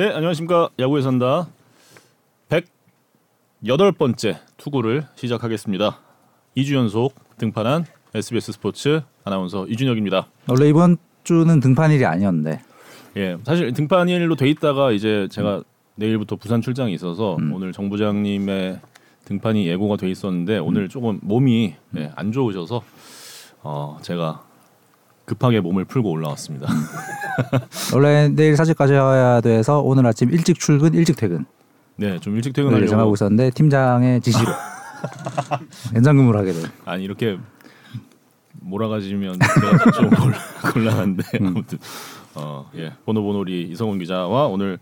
네, 안녕하십니까. 야구에 산다. 108번째 투구를 시작하겠습니다. 2주 연속 등판한 SBS 스포츠 아나운서 이준혁입니다. 원래 이번 주는 등판일이 아니었는데. 예, 사실 등판일로 돼 있다가 이제 제가 음. 내일부터 부산 출장이 있어서 음. 오늘 정 부장님의 등판이 예고가 돼 있었는데 오늘 음. 조금 몸이 예, 안 좋으셔서 어, 제가 급하게 몸을 풀고 올라왔습니다. 원래 내일 사직까지 해야 돼서 오늘 아침 일찍 출근, 일찍 퇴근. 네, 좀 일찍 퇴근하려고 예정하고 있었는데 팀장의 지시로 연장 근무를 하게 돼. 아니 이렇게 몰아가지면 좀 곤란한데 음. 아무튼 어, 예, 보노보노리 이성훈 기자와 오늘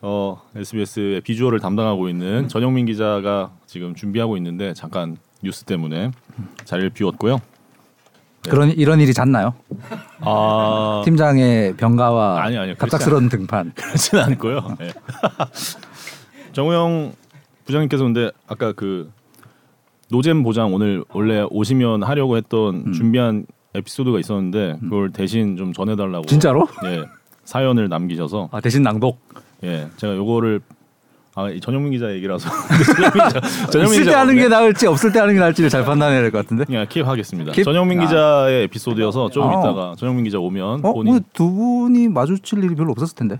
어, SBS의 비주얼을 담당하고 있는 전영민 기자가 지금 준비하고 있는데 잠깐 뉴스 때문에 자리를 비웠고요. 네. 그런 이런 일이 잦나요? 아 팀장의 병가와 아니, 아니, 갑작스러운 등판 그렇진 않고요. 네. 정우영 부장님께서 근데 아까 그 노잼 보장 오늘 원래 오시면 하려고 했던 음. 준비한 에피소드가 있었는데 음. 그걸 대신 좀 전해달라고 진짜로? 예 사연을 남기셔서 아 대신 낭독 예 제가 요거를 아 전영민 기자 얘기라서 있을 때 하는 게 나을지 없을 때 하는 게 나을지를 잘 판단해야 될 것 같은데. 그냥 킵하겠습니다. 킵? 전영민 아. 기자의 에피소드여서 좀 아. 이따가 전영민 기자 오면 어? 본인 두 분이 마주칠 일이 별로 없었을 텐데.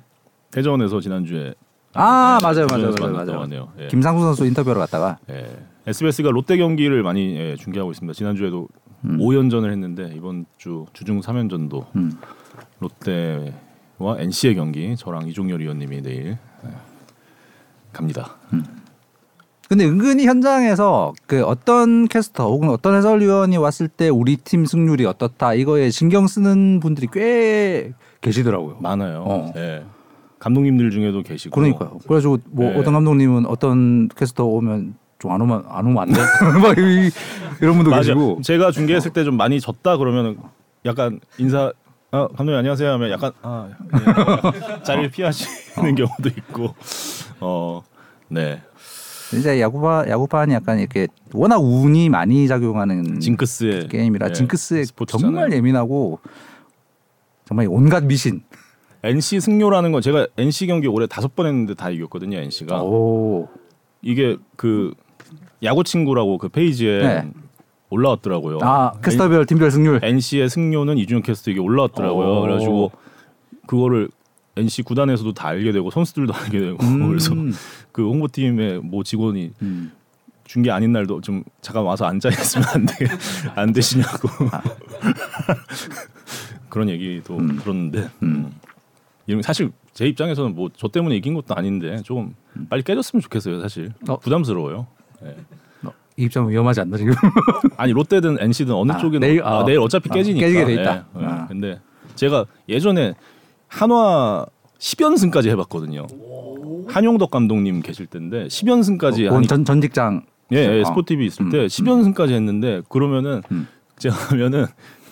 대전에서 지난주에 아 네, 맞아요 맞아요 맞아요 맞아요. 예. 김상수 선수 인터뷰하러 갔다가 예. SBS가 롯데 경기를 많이 예, 중계하고 있습니다. 지난주에도 음. 5연전을 했는데 이번 주 주중 3연전도 음. 롯데와 NC의 경기 저랑 이종열 위원님이 내일 예, 갑니다. 음. 근데 은근히 현장에서 그 어떤 캐스터 혹은 어떤 해설위원이 왔을 때 우리 팀 승률이 어떻다 이거에 신경 쓰는 분들이 꽤 계시더라고요. 많아요. 어. 네. 감독님들 중에도 계시고. 그러니까요. 그래가지고 뭐 네. 어떤 감독님은 어떤 캐스터 오면 좀 안 오면 안 오면 안 돼. 막 이런 분도 맞아. 계시고. 제가 중계했을 때 좀 많이 졌다 그러면 약간 인사 아, 감독님 안녕하세요 하면 약간 아, 예, 자리를 피하시는 경우도 있고 어, 네. 이제 야구반 야구반이 약간 이렇게 워낙 운이 많이 작용하는 징크스의 게임이라 네, 징크스에 스포츠잖아요. 정말 예민하고 정말 온갖 미신. NC 승료라는 건 제가 NC 경기 올해 다섯 번 했는데 다 이겼거든요 NC가. 오. 이게 그 야구 친구라고 그 페이지에 네. 올라왔더라고요. 아 캐스터별 팀별 승률. NC의 승료는 이준혁 캐스터 이게 올라왔더라고요. 오. 그래가지고 그거를 NC 구단에서도 다 알게 되고 선수들도 알게 되고 음. 그래서 그 홍보팀의 뭐 직원이 음. 준게 아닌 날도 좀 잠깐 와서 앉아 있으면 안 돼, 안 되시냐고 아. 그런 얘기도 음. 들었는데 음. 이런 사실 제 입장에서는 뭐 저 때문에 이긴 것도 아닌데 조금 음. 빨리 깨졌으면 좋겠어요 사실 어? 부담스러워요. 네. 이 입장 위험하지 않나 지금? 아니 롯데든 NC든 어느 아, 쪽이든 내일, 아, 내일 어차피 아, 깨지니까. 깨지게 돼 있다. 네, 네. 근데 제가 예전에 한화 10연승까지 해봤거든요. 한용덕 감독님 계실 때인데 10연승까지 어, 전 전 직장 예, 예 스포티비 있을 음, 때 음. 10연승까지 했는데 그러면은 음. 제가 하면은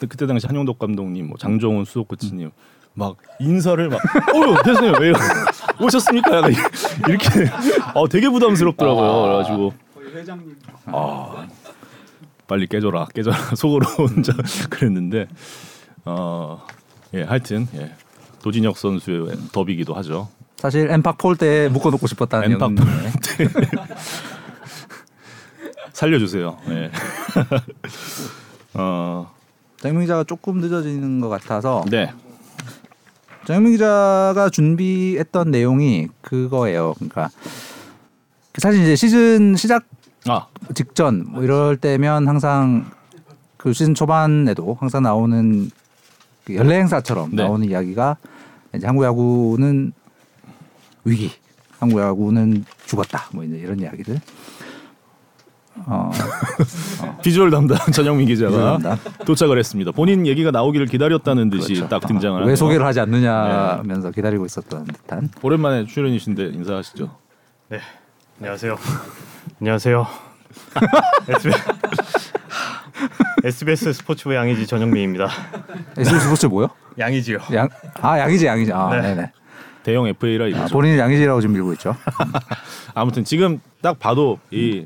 그때 당시 한용덕 감독님, 뭐 장정훈 수석 코치님 막 인사를 막 어, 됐어요. 왜요? 오셨습니까? 약간 이렇게 어 되게 부담스럽더라고요. 아, 그래가지고 회장님 아 빨리 깨져라 깨져라 속으로 혼자 그랬는데 어 예, 하여튼 예. 도진혁 선수의 더비기도 하죠. 사실 엠팍 폴때 묶어놓고 싶었다는 엠팍 폴때 살려주세요. 네. 어. 장민 기자가 조금 늦어지는 것 같아서 네. 장민 기자가 준비했던 내용이 그거예요. 그러니까 사실 이제 시즌 시작 아. 직전 뭐 이럴 때면 항상 그 시즌 초반에도 항상 나오는 그 연례 행사처럼 네. 나오는 이야기가 한국 야구는 위기, 한국 야구는 죽었다. 뭐 이제 이런 이야기들. 어, 어. 비주얼 담당 전영민 기자가 도착을 했습니다. 본인 얘기가 나오기를 기다렸다는 듯이 그렇죠. 딱 등장을 왜 소개를 하지 않느냐면서 네. 기다리고 있었던 듯한. 오랜만에 출연이신데 인사하시죠. 네, 안녕하세요. 안녕하세요. SBS 스포츠부 양의지 전영민입니다. SBS 스포츠 뭐요? 양의지요. 양, 아 양의지 양의지. 아, 네. 네네. 대형 FA라 이거죠. 아, 본인이 양의지라고 지금 밀고 있죠. 아무튼 지금 딱 봐도 이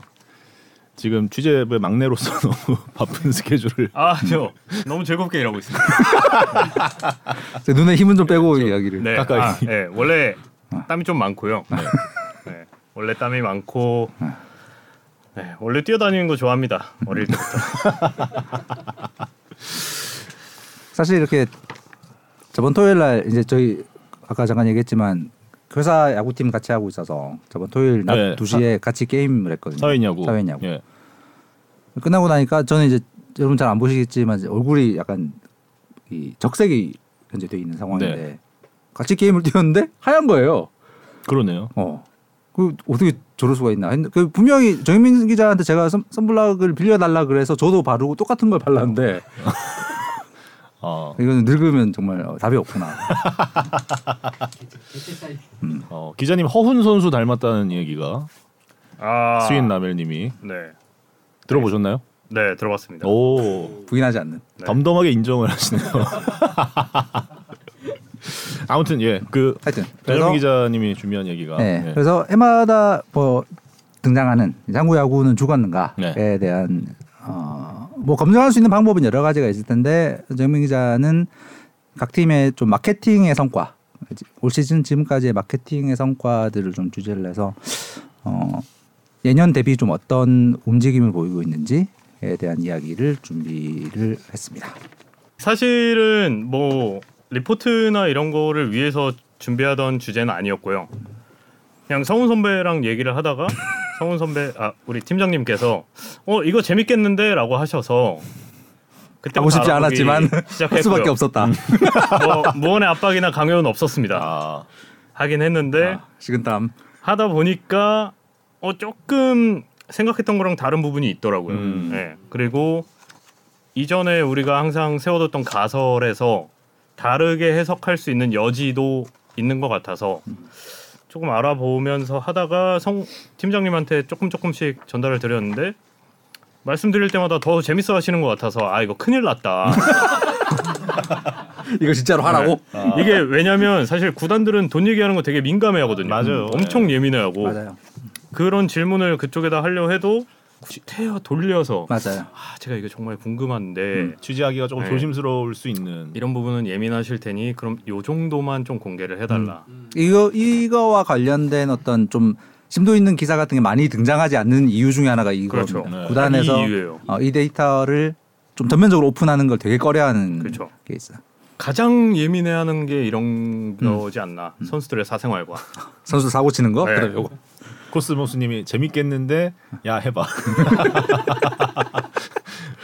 지금 취재부의 막내로서 너무 바쁜 스케줄을 아저 너무 즐겁게 일하고 있습니다. 눈에 힘은 좀 빼고 이야기를 네, 가까이. 아, 네. 원래 어. 땀이 좀 많고요. 네. 네. 원래 땀이 많고 어. 네. 원래 뛰어다니는 거 좋아합니다. 어릴 때부터. 사실 이렇게 저번 토요일 날 이제 저희 아까 잠깐 얘기했지만 회사 야구팀 같이 하고 있어서 저번 토요일 낮 네. 2시에 같이 게임을 했거든요. 사회냐고. 사회냐고. 예. 끝나고 나니까 저는 이제 여러분 잘 안 보시겠지만 얼굴이 약간 이 적색이 현재 돼 있는 상황인데 네. 같이 게임을 뛰었는데 하얀 거예요. 그러네요. 어. 그 어떻게 저럴 수가 있나? 그 분명히 정민 기자한테 제가 선, 선블락을 빌려달라 그래서 저도 바르고 똑같은 걸 발랐는데 어. 이거는 늙으면 정말 답이 없구나. 음. 어, 기자님 허훈 선수 닮았다는 얘기가 아. 스윈 라멜님이 네. 들어보셨나요? 네, 들어봤습니다. 오 부인하지 않는. 네. 덤덤하게 인정을 하시네요. 아무튼 예, 그 하여튼 전영 기자님이 준비한 얘기가 네, 예. 그래서 해마다 뭐 등장하는 장구 야구는 죽었는가에 네. 대한 어, 뭐 검증할 수 있는 방법은 여러 가지가 있을 텐데 정민 기자는 각 팀의 좀 마케팅의 성과 올 시즌 지금까지의 마케팅의 성과들을 좀 주제를 해서 어, 예년 대비 좀 어떤 움직임을 보이고 있는지에 대한 이야기를 준비를 했습니다. 사실은 뭐 리포트나 이런 거를 위해서 준비하던 주제는 아니었고요. 그냥 성훈 선배랑 얘기를 하다가 성훈 선배 아 우리 팀장님께서 어 이거 재밌겠는데라고 하셔서 그때 하고 싶지 않았지만 할 수밖에 없었다. 뭐 무언의 압박이나 강요는 없었습니다. 아. 하긴 했는데 아, 식은땀 하다 보니까 어 조금 생각했던 거랑 다른 부분이 있더라고요. 음. 네. 그리고 이전에 우리가 항상 세워뒀던 가설에서 다르게 해석할 수 있는 여지도 있는 것 같아서 조금 알아보면서 하다가 성 팀장님한테 조금 조금씩 전달을 드렸는데 말씀드릴 때마다 더 재밌어 하시는 것 같아서 아 이거 큰일 났다. 이거 진짜로 하라고? 네. 아. 이게 왜냐면 사실 구단들은 돈 얘기하는 거 되게 민감해 하거든요. 맞아요. 엄청 네. 예민해 하고. 맞아요. 그런 질문을 그쪽에다 하려 해도 태어 돌려서 맞아요. 아 제가 이게 정말 궁금한데 음, 취재하기가 조금 네. 조심스러울 수 있는 이런 부분은 예민하실 테니 그럼 요 정도만 좀 공개를 해달라. 음. 음. 이거 이거와 관련된 어떤 좀 심도 있는 기사 같은 게 많이 등장하지 않는 이유 중에 하나가 이거입니다. 그렇죠. 네. 구단에서 이, 어, 이 데이터를 좀 전면적으로 오픈하는 걸 되게 꺼려하는 그렇죠. 게 있어요. 가장 예민해하는 게 이런 거지 않나 음. 선수들의 사생활과 선수 사고 치는 거. 네. 그래, 요거. 코스모스님이 재밌겠는데 야 해봐.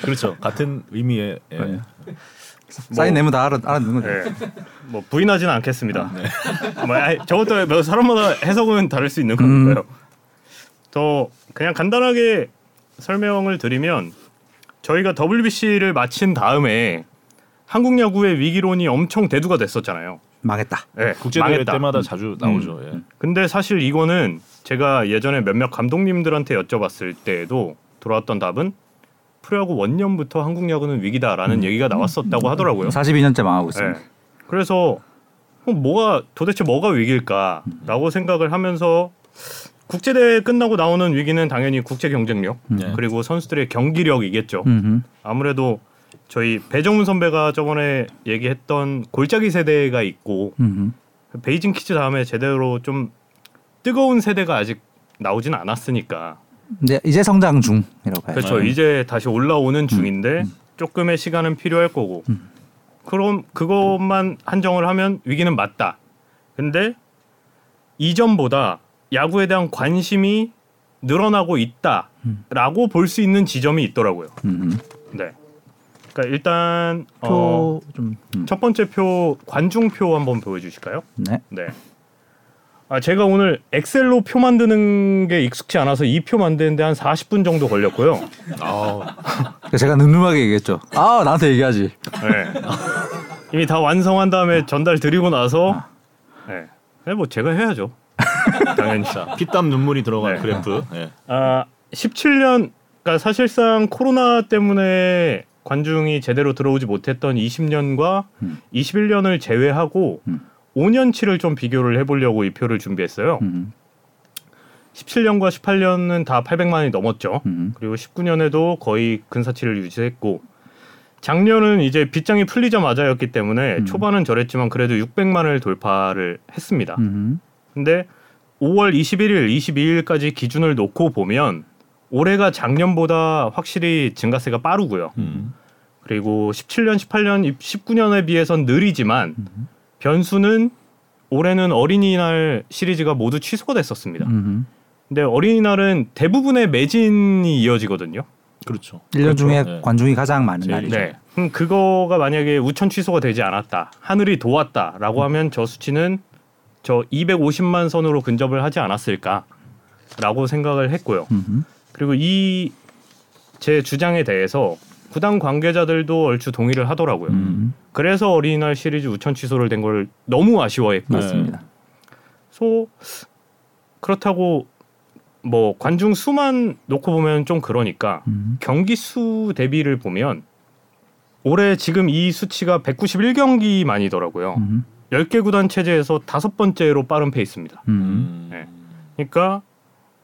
그렇죠. 같은 의미의 예. 네. 사인 내면 다 알아 알아듣는 거죠. 네. 뭐 부인하지는 않겠습니다. 네. 뭐, 저것도 뭐 사람마다 해석은 다를 수 있는 거니까요. 음. 더 그냥 간단하게 설명을 드리면 저희가 WBC를 마친 다음에 한국 야구의 위기론이 엄청 대두가 됐었잖아요. 망했다. 네, 국제대회 때마다 자주 나오죠. 음. 예. 근데 사실 이거는 제가 예전에 몇몇 감독님들한테 여쭤봤을 때에도 돌아왔던 답은 프로야구 원년부터 한국 야구는 위기다라는 음. 얘기가 나왔었다고 하더라고요. 42년째 망하고 있습니다. 네. 그래서 뭐가 도대체 뭐가 위기일까라고 생각을 하면서 국제 대회 끝나고 나오는 위기는 당연히 국제 경쟁력 네. 그리고 선수들의 경기력이겠죠. 음흠. 아무래도 저희 배정훈 선배가 저번에 얘기했던 골짜기 세대가 있고 음흠. 베이징 키즈 다음에 제대로 좀 뜨거운 세대가 아직 나오진 않았으니까. 네, 이제 성장 중이라고 봐요. 그렇죠. 네. 이제 다시 올라오는 음, 중인데 음. 조금의 시간은 필요할 거고. 음. 그럼 그것만 한정을 하면 위기는 맞다. 근데 이전보다 야구에 대한 관심이 늘어나고 있다라고 음. 볼수 있는 지점이 있더라고요. 네. 그러니까 일단 어, 좀, 음. 첫 번째 표 관중표 한번 보여주실까요? 네. 네. 아 제가 오늘 엑셀로 표 만드는 게 익숙치 않아서 이 표 만드는데 한 40분 정도 걸렸고요. 아, 제가 늠름하게 얘기했죠. 아 나한테 얘기하지. 네. 이미 다 완성한 다음에 전달 드리고 나서 아. 네. 네, 뭐 제가 해야죠. 당연히. 피땀 눈물이 들어간 네. 그래프. 네. 아 17년 그러니까 사실상 코로나 때문에 관중이 제대로 들어오지 못했던 20년과 음. 21년을 제외하고 음. 5년치를 좀 비교를 해보려고 이 표를 준비했어요. 음. 17년과 18년은 다 800만이 넘었죠. 음. 그리고 19년에도 거의 근사치를 유지했고 작년은 이제 빗장이 풀리자마자였기 때문에 음. 초반은 저랬지만 그래도 600만을 돌파를 했습니다. 음. 근데 5월 21일, 22일까지 기준을 놓고 보면 올해가 작년보다 확실히 증가세가 빠르고요. 음. 그리고 17년, 18년, 19년에 비해선 느리지만 음. 변수는 올해는 어린이날 시리즈가 모두 취소가 됐었습니다. 음. 근데 어린이날은 대부분의 매진이 이어지거든요. 그렇죠. 1년 그렇죠. 중에 네. 관중이 가장 많은 날이죠. 네. 그럼 그거가 만약에 우천 취소가 되지 않았다. 하늘이 도왔다라고 음. 하면 저 수치는 저 250만 선으로 근접을 하지 않았을까라고 생각을 했고요. 음흠. 그리고 이 제 주장에 대해서 구단 관계자들도 얼추 동의를 하더라고요. 음. 그래서 어린이날 시리즈 우천 취소를 된 걸 너무 아쉬워했고 맞습니다. 소 그렇다고 뭐 관중 수만 놓고 보면 좀 그러니까 음. 경기 수 대비를 보면 올해 지금 이 수치가 191경기만이더라고요. 음. 10개 구단 체제에서 다섯 번째로 빠른 페이스입니다. 음. 네. 그러니까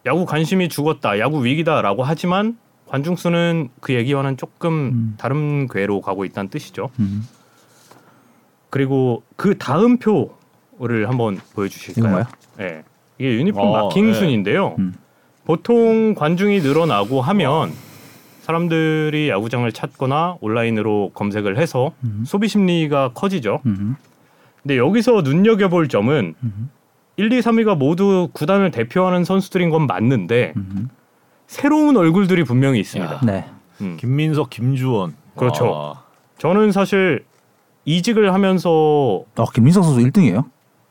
야구 관심이 죽었다, 야구 위기다라고 하지만 관중 수는 그 얘기와는 조금 음. 다른 궤로 가고 있다는 뜻이죠. 음. 그리고 그 다음 표를 한번 보여주실까요? 네. 이게 유니폼 어, 마킹 네. 순인데요. 음. 보통 관중이 늘어나고 하면 사람들이 야구장을 찾거나 온라인으로 검색을 해서 음. 소비 심리가 커지죠. 음. 근데 여기서 눈여겨볼 점은 음. 1, 2, 3위가 모두 구단을 대표하는 선수들인 건 맞는데 음. 새로운 얼굴들이 분명히 있습니다. 네. 음. 김민석, 김주원. 그렇죠. 아. 저는 사실 이직을 하면서 아, 김민석 선수 1등이에요?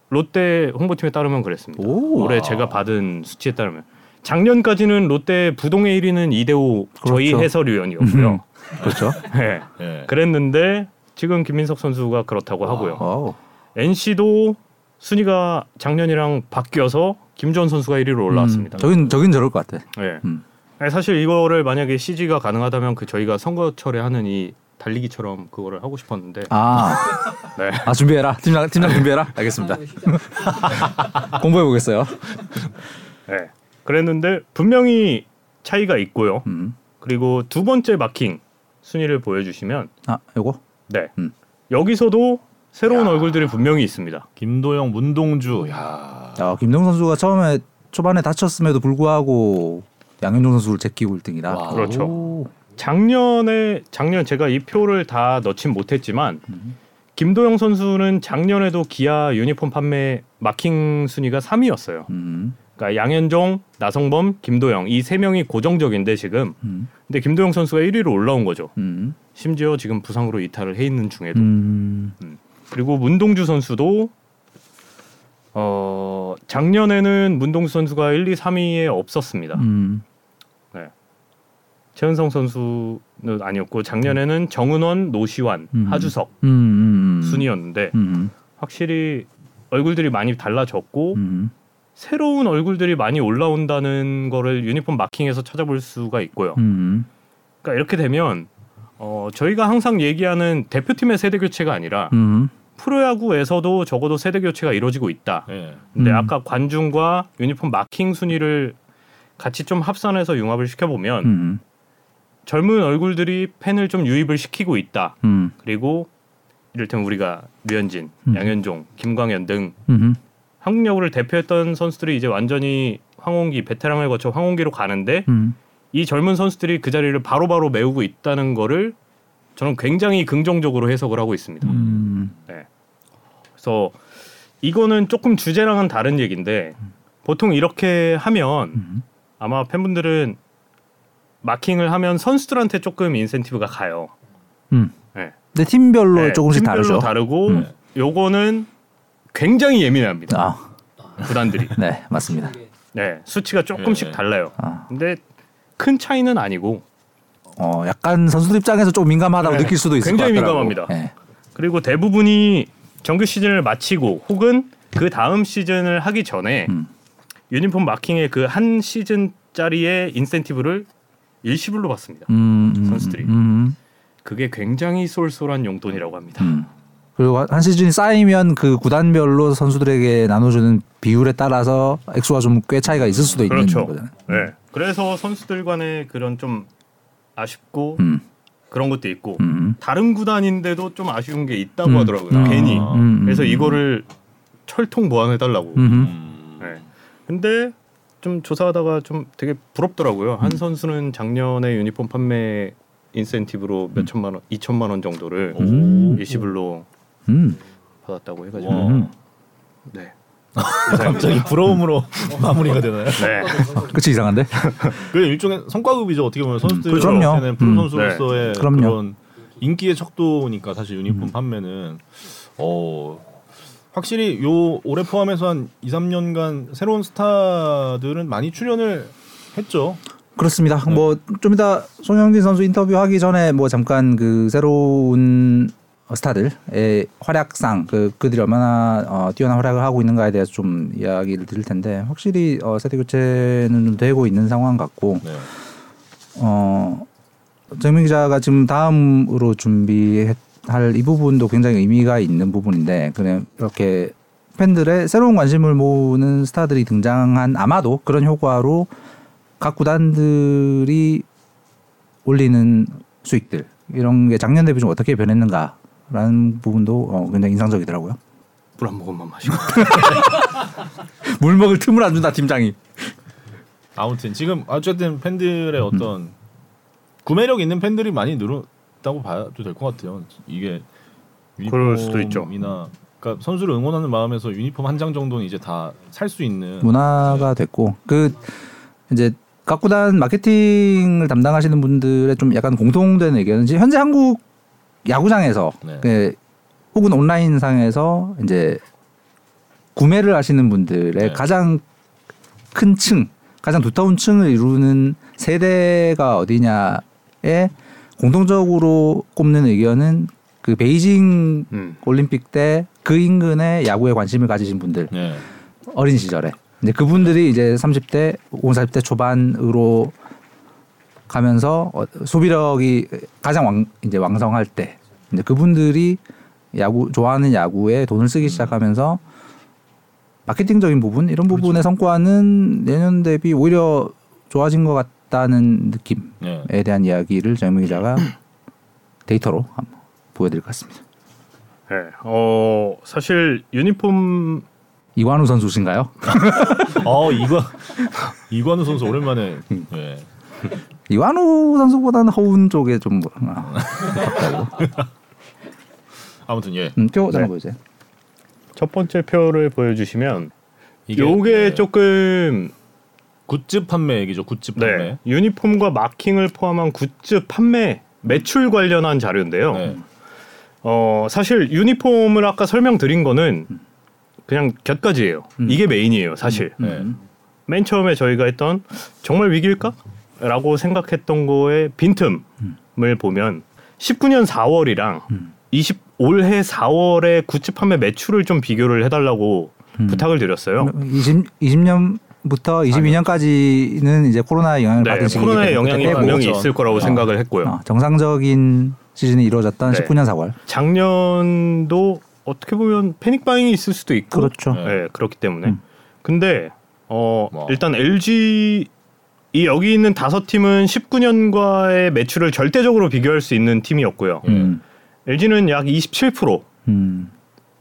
롯데 홍보팀에 따르면 그랬습니다. 오. 올해 제가 받은 수치에 따르면 작년까지는 롯데 부동의 1위는 이대호 그렇죠. 저희 해설위원이었고요. 음. 그렇죠. 네. 네. 그랬는데 지금 김민석 선수가 그렇다고 하고요. 아. NC도 순위가 작년이랑 바뀌어서 김주원 선수가 1위로 올라왔습니다. 음, 저긴 저긴 저럴 것 같아. 네. 음. 사실 이거를 만약에 CG가 가능하다면 그 저희가 선거철에 하는 이 달리기처럼 그거를 하고 싶었는데. 아, 네. 아 준비해라. 팀장 팀장 준비해라. 알겠습니다. 공부해 보겠어요. 네. 그랬는데 분명히 차이가 있고요. 음. 그리고 두 번째 마킹 순위를 보여주시면 아 요거 네 음. 여기서도 새로운 야. 얼굴들이 분명히 있습니다. 김도영, 문동주. 야. 야, 김동 선수가 처음에 초반에 다쳤음에도 불구하고 양현종 선수를 제끼고 1등이다. 와. 그렇죠. 오. 작년에 작년 제가 이 표를 다 넣진 못했지만 음. 김도영 선수는 작년에도 기아 유니폼 판매 마킹 순위가 3위였어요. 음. 그러니까 양현종, 나성범, 김도영 이 세 명이 고정적인데 지금. 음. 근데 김도영 선수가 1위로 올라온 거죠. 음. 심지어 지금 부상으로 이탈을 해 있는 중에도. 음. 음. 그리고 문동주 선수도 어 작년에는 문동주 선수가 1, 2, 3위에 없었습니다. 음. 네. 최은성 선수는 아니었고 작년에는 정은원, 노시환, 음. 하주석 음, 음, 음. 순이었는데 확실히 얼굴들이 많이 달라졌고 새로운 얼굴들이 많이 올라온다는 거를 유니폼 마킹에서 찾아볼 수가 있고요. 그러니까 이렇게 되면 어, 저희가 항상 얘기하는 대표팀의 세대 교체가 아니라 프로야구에서도 적어도 세대 교체가 이루어지고 있다. 네. 근데 음. 아까 관중과 유니폼 마킹 순위를 같이 좀 합산해서 융합을 시켜보면 음. 젊은 얼굴들이 팬을 좀 유입을 시키고 있다. 음. 그리고 이를테면 우리가 류현진, 음. 양현종, 김광현 등 한국 야구를 대표했던 선수들이 이제 완전히 황홍기 베테랑을 거쳐 황홍기로 가는데 음. 이 젊은 선수들이 그 자리를 바로바로 바로 메우고 있다는 거를 저는 굉장히 긍정적으로 해석을 하고 있습니다. 음. 네. 그래서 이거는 조금 주제랑은 다른 얘기인데 보통 이렇게 하면 음. 아마 팬분들은 마킹을 하면 선수들한테 조금 인센티브가 가요. 음. 네. 근데 팀별로 네, 조금씩 팀별로 다르죠. 다르고 음. 요거는 굉장히 예민합니다. 아. 구단들이. 네, 맞습니다. 네, 수치가 조금씩 네. 달라요. 아. 근데 큰 차이는 아니고 어 약간 선수들 입장에서 좀 민감하다고 네. 느낄 수도 있을 굉장히 민감합니다. 네. 그리고 대부분이 정규 시즌을 마치고 혹은 그 다음 시즌을 하기 전에 음. 유니폼 마킹의 그 한 시즌짜리의 인센티브를 일시불로 받습니다. 음, 음 선수들이. 음, 음, 그게 굉장히 쏠쏠한 용돈이라고 합니다. 음. 그리고 한 시즌이 쌓이면 그 구단별로 선수들에게 나눠주는 비율에 따라서 액수가 좀 꽤 차이가 있을 수도 그렇죠. 있는 거잖아요. 네. 그래서 선수들 간의 그런 좀 아쉽고 음. 그런 것도 있고 음. 다른 구단인데도 좀 아쉬운 게 있다고 음. 하더라고요. 아. 괜히. 음. 그래서 이거를 철통 보완해 달라고. 근데 좀 조사하다가 좀 되게 부럽더라고요. 한 음. 선수는 작년에 유니폼 판매 인센티브로 몇 음. 천만 원, 이천만 원 정도를 음. 일시불로 음. 받았다고 해가지고 음. 네. 갑자기 부러움으로 마무리가 되나요? 네. 끝이 이상한데? 그 일종의 성과급이죠. 어떻게 보면 선수들한테는 프로 선수로서의 네. 그런 인기의 척도니까 사실 유니폼 판매는 어 확실히 요 올해 포함해서 한 2, 3년간 새로운 스타들은 많이 출연을 했죠. 그렇습니다. 네. 뭐좀 이따 송영진 선수 인터뷰하기 전에 뭐 잠깐 그 새로운 스타들의 활약상 그 그들이 얼마나 어, 뛰어난 활약을 하고 있는가에 대해서 좀 이야기를 드릴 텐데 확실히 어, 세대 교체는 좀 되고 있는 상황 같고 네. 어 정민 기자가 지금 다음으로 준비했 할 이 부분도 굉장히 의미가 있는 부분인데 그냥 이렇게 팬들의 새로운 관심을 모으는 스타들이 등장한 아마도 그런 효과로 각 구단들이 올리는 수익들 이런 게 작년 대비 좀 어떻게 변했는가라는 부분도 어, 굉장히 인상적이더라고요. 물 한 모금만 마시고 물 먹을 틈을 안 준다 팀장이. 아무튼 지금 어쨌든 팬들의 어떤 음. 구매력 있는 팬들이 많이 늘어 있다고 봐도 될 것 같아요. 이게 그럴 수도 있죠. 이나 그러니까 선수를 응원하는 마음에서 유니폼 한 장 정도는 이제 다 살 수 있는 문화가 네. 됐고 그 이제 각 구단 마케팅을 담당하시는 분들의 좀 약간 공통된 의견은 현재 한국 야구장에서 네. 그 혹은 온라인 상에서 이제 구매를 하시는 분들의 네. 가장 큰 층, 가장 두터운 층을 이루는 세대가 어디냐에 공통적으로 꼽는 의견은 그 베이징 음. 올림픽 때 그 인근에 야구에 관심을 가지신 분들 네. 어린 시절에 이제 그분들이 이제 30대, 50, 40대 초반으로 가면서 어, 소비력이 가장 왕, 이제 왕성할 때 이제 그분들이 야구 좋아하는 야구에 돈을 쓰기 음. 시작하면서 마케팅적인 부분 이런 부분의 그렇죠. 성과는 내년 대비 오히려 좋아진 것 같. 있다는 느낌에 네. 대한 이야기를 정민 기자가 데이터로 한번 보여드릴 것 같습니다. 네, 어 사실 유니폼 이관우 선수신가요? 어 이관 이관우 선수 오랜만에 네. 이관우 선수보다는 허운 쪽에 좀 뭐, 아, 아무튼 예. 음, 표 잠깐 네. 보여주세요. 첫 번째 표를 보여주시면 이게 요게 네. 조금 굿즈 판매 얘기죠. 굿즈 판매. 네. 유니폼과 마킹을 포함한 굿즈 판매 매출 관련한 자료인데요. 네. 어 사실 유니폼을 아까 설명드린 거는 그냥 곁가지예요. 음. 이게 메인이에요, 사실. 음. 네. 맨 처음에 저희가 했던 정말 위기일까? 라고 생각했던 거에 빈틈을 음. 보면 19년 4월이랑 음. 20 올해 4월에 굿즈 판매 매출을 좀 비교를 해달라고 음. 부탁을 드렸어요. 20 20년 부터 22년까지는 이제 코로나 영향을 네, 받은 시기 코로나의 영향이 분명히 있을 거라고 어, 생각을 했고요. 어, 정상적인 시즌이 이루어졌던 네. 19년 4월. 작년도 어떻게 보면 패닉 바잉이 있을 수도 있고 그렇죠. 네, 그렇기 때문에. 음. 근데 어 와. 일단 LG 이 여기 있는 다섯 팀은 19년과의 매출을 절대적으로 비교할 수 있는 팀이었고요. 음. LG는 약 27% 음.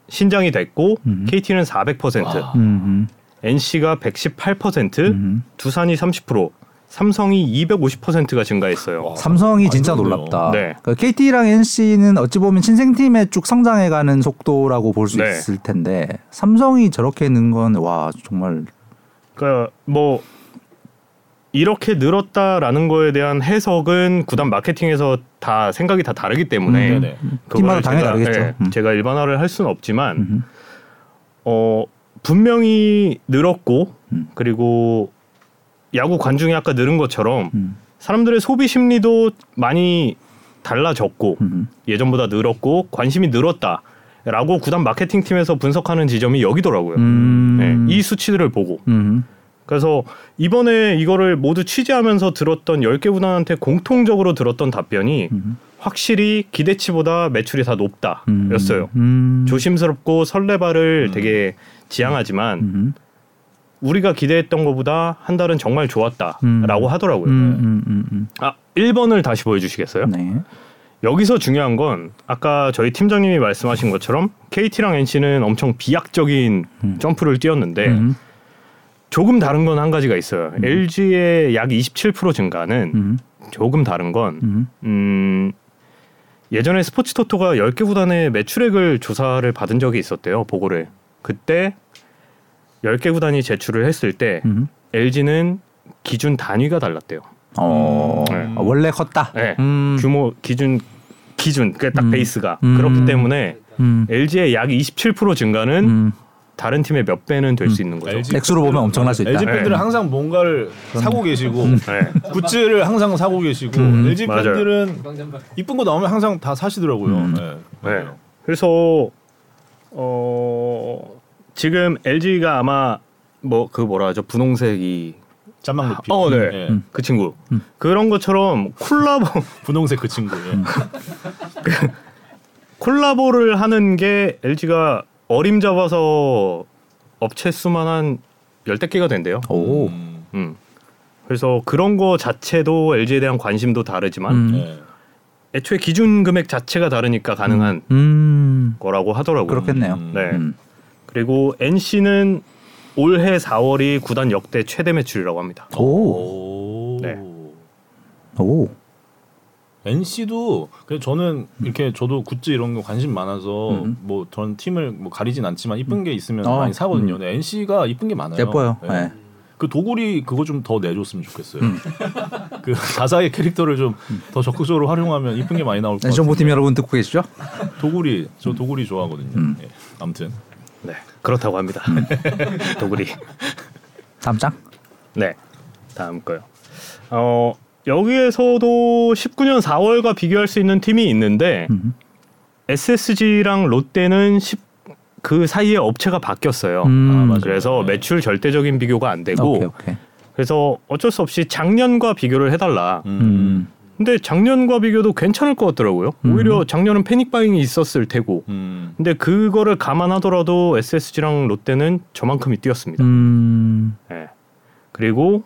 신장이 됐고 음. KT는 400%. 음. NC가 118%, 음. 두산이 30%, 삼성이 250%가 증가했어요. 와, 삼성이 진짜 놀랍다. 네. 그러니까 KT랑 NC는 어찌 보면 친생팀에 쭉 성장해가는 속도라고 볼수 네. 있을 텐데 삼성이 저렇게 는 건 와 정말. 그러니까 뭐 이렇게 늘었다라는 거에 대한 해석은 구단 마케팅에서 다 생각이 다 다르기 때문에 음, 팀마다 당연히 제가, 다르겠죠. 네, 음. 제가 일반화를 할 수는 없지만 음. 어. 분명히 늘었고 음. 그리고 야구 관중이 아까 늘은 것처럼 음. 사람들의 소비 심리도 많이 달라졌고 음. 예전보다 늘었고 관심이 늘었다 라고 구단 마케팅 팀에서 분석하는 지점이 여기더라고요. 음. 네, 이 수치들을 보고. 음. 그래서 이번에 이거를 모두 취재하면서 들었던 10개 구단한테 공통적으로 들었던 답변이 음. 확실히 기대치보다 매출이 다 높다였어요. 조심스럽고 설레발을 되게 지향하지만 음. 우리가 기대했던 것보다 한 달은 정말 좋았다라고 음. 하더라고요. 음, 음, 음, 아 1번을 다시 보여주시겠어요? 네. 여기서 중요한 건 아까 저희 팀장님이 말씀하신 것처럼 KT랑 NC는 엄청 비약적인 점프를 뛰었는데 조금 다른 건 한 가지가 있어요. 음. LG의 약 27% 증가는 음. 조금 다른 건 음. 음, 예전에 스포츠 토토가 10개 구단의 매출액을 조사를 받은 적이 있었대요. 보고를. 그때 10개 구단이 제출을 했을 때 음. LG는 기준 단위가 달랐대요. 어, 네. 아, 원래 컸다. 네. 음. 규모 기준 기준 그딱 음. 베이스가 그렇기 때문에 LG의 약 27% 증가는 다른 팀의 몇 배는 될수 음. 있는 거죠. LG 액수로 보면 엄청날 수 있다. LG 팬들은 네. 항상 뭔가를 사고 계시고 음. 네. 굿즈를 항상 사고 계시고 음. LG 팬들은 이쁜 거 나오면 항상 다 사시더라고요. 음. 네. 네. 그래서 어 지금 LG가 아마 뭐 그 뭐라 하죠 분홍색이 짬막 높이. 어, 네. 네. 그 친구. 음. 그런 것처럼 콜라보 분홍색 그 친구. 예. 그 콜라보를 하는 게 LG가 어림잡아서 업체 수만 한 열대 개가 된대요. 오. 음. 그래서 그런 거 자체도 LG에 대한 관심도 다르지만 음. 네. 애초에 기준 금액 자체가 다르니까 가능한 음. 음. 거라고 하더라고요. 그렇겠네요. 네. 음. 그리고 NC는 올해 4월이 구단 역대 최대 매출이라고 합니다. 오. 네. 오. NC도 그냥 저는 이렇게 저도 굿즈 이런 거 관심 많아서 음. 뭐전 팀을 뭐 가리진 않지만 이쁜 게 있으면 어. 많이 사거든요. 음. NC가 이쁜 게 많아요. 예뻐요. 네. 네. 그 도구리 그거 좀 더 내줬으면 좋겠어요. 음. 그 자사의 캐릭터를 좀 더 적극적으로 활용하면 이쁜 게 많이 나올 것 같아요. 정보팀 여러분 듣고 계시죠? 도구리 저 도구리 좋아하거든요. 음. 네. 아무튼 네 그렇다고 합니다. 도구리 다음 장? 네 다음 거요. 어 여기에서도 19년 4월과 비교할 수 있는 팀이 있는데 음. SSG랑 롯데는 10, 그 사이에 업체가 바뀌었어요. 음. 아, 그래서 네. 매출 절대적인 비교가 안 되고 오케이, 오케이. 그래서 어쩔 수 없이 작년과 비교를 해달라. 음. 근데 작년과 비교도 괜찮을 것 같더라고요. 음. 오히려 작년은 패닉 바잉이 있었을 테고. 음. 근데 그거를 감안하더라도 SSG랑 롯데는 저만큼이 뛰었습니다. 음. 네. 그리고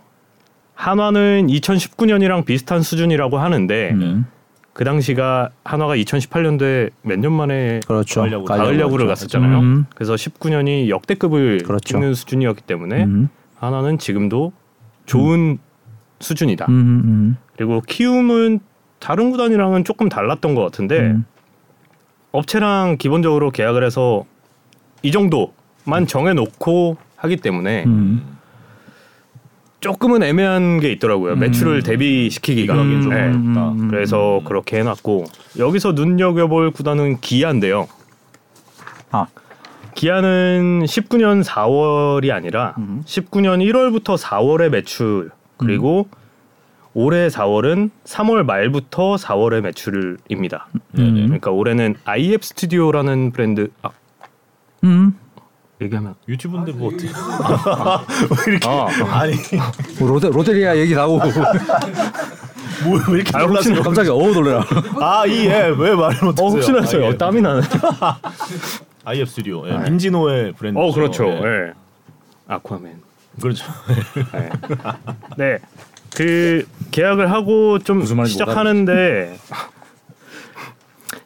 한화는 2019년이랑 비슷한 수준이라고 하는데 음. 그 당시가 한화가 2018년도에 몇 년 만에 그렇죠. 가을, 가을 야구를 갔었잖아요. 음. 그래서 19년이 역대급을 그렇죠. 찍는 수준이었기 때문에 음. 한화는 지금도 좋은 음. 수준이다. 음, 음, 그리고 키움은 다른 구단이랑은 조금 달랐던 것 같은데 업체랑 기본적으로 계약을 해서 이 정도만 정해놓고 하기 때문에 조금은 애매한 게 있더라고요. 음. 매출을 대비시키기가. 음. 네. 음. 그래서 그렇게 해놨고 여기서 눈여겨볼 구단은 기아인데요. 아. 기아는 19년 4월이 아니라 음. 19년 1월부터 4월의 매출 그리고 음. 올해 4월은 3월 말부터 4월의 매출입니다. 음. 그러니까 올해는 IF 스튜디오라는 브랜드 아, 음. 얘기하면 유튜브인데 뭐 어떻게 왜 이렇게 아, 아니 뭐 로데 로데리아 얘기 나오고 뭐왜 이렇게 아, 놀랐어요? 갑자기 어우 놀래라. 아이예왜 말을 못했어요? 어, 혹시나. 아, 예. 땀이 나네. 아이앱 스튜디오 예, 네. 민진호의 브랜드. 어 그렇죠. 예. 예. 아쿠아맨. 그렇죠. 네. 네. 그 계약을 하고 좀 시작하는데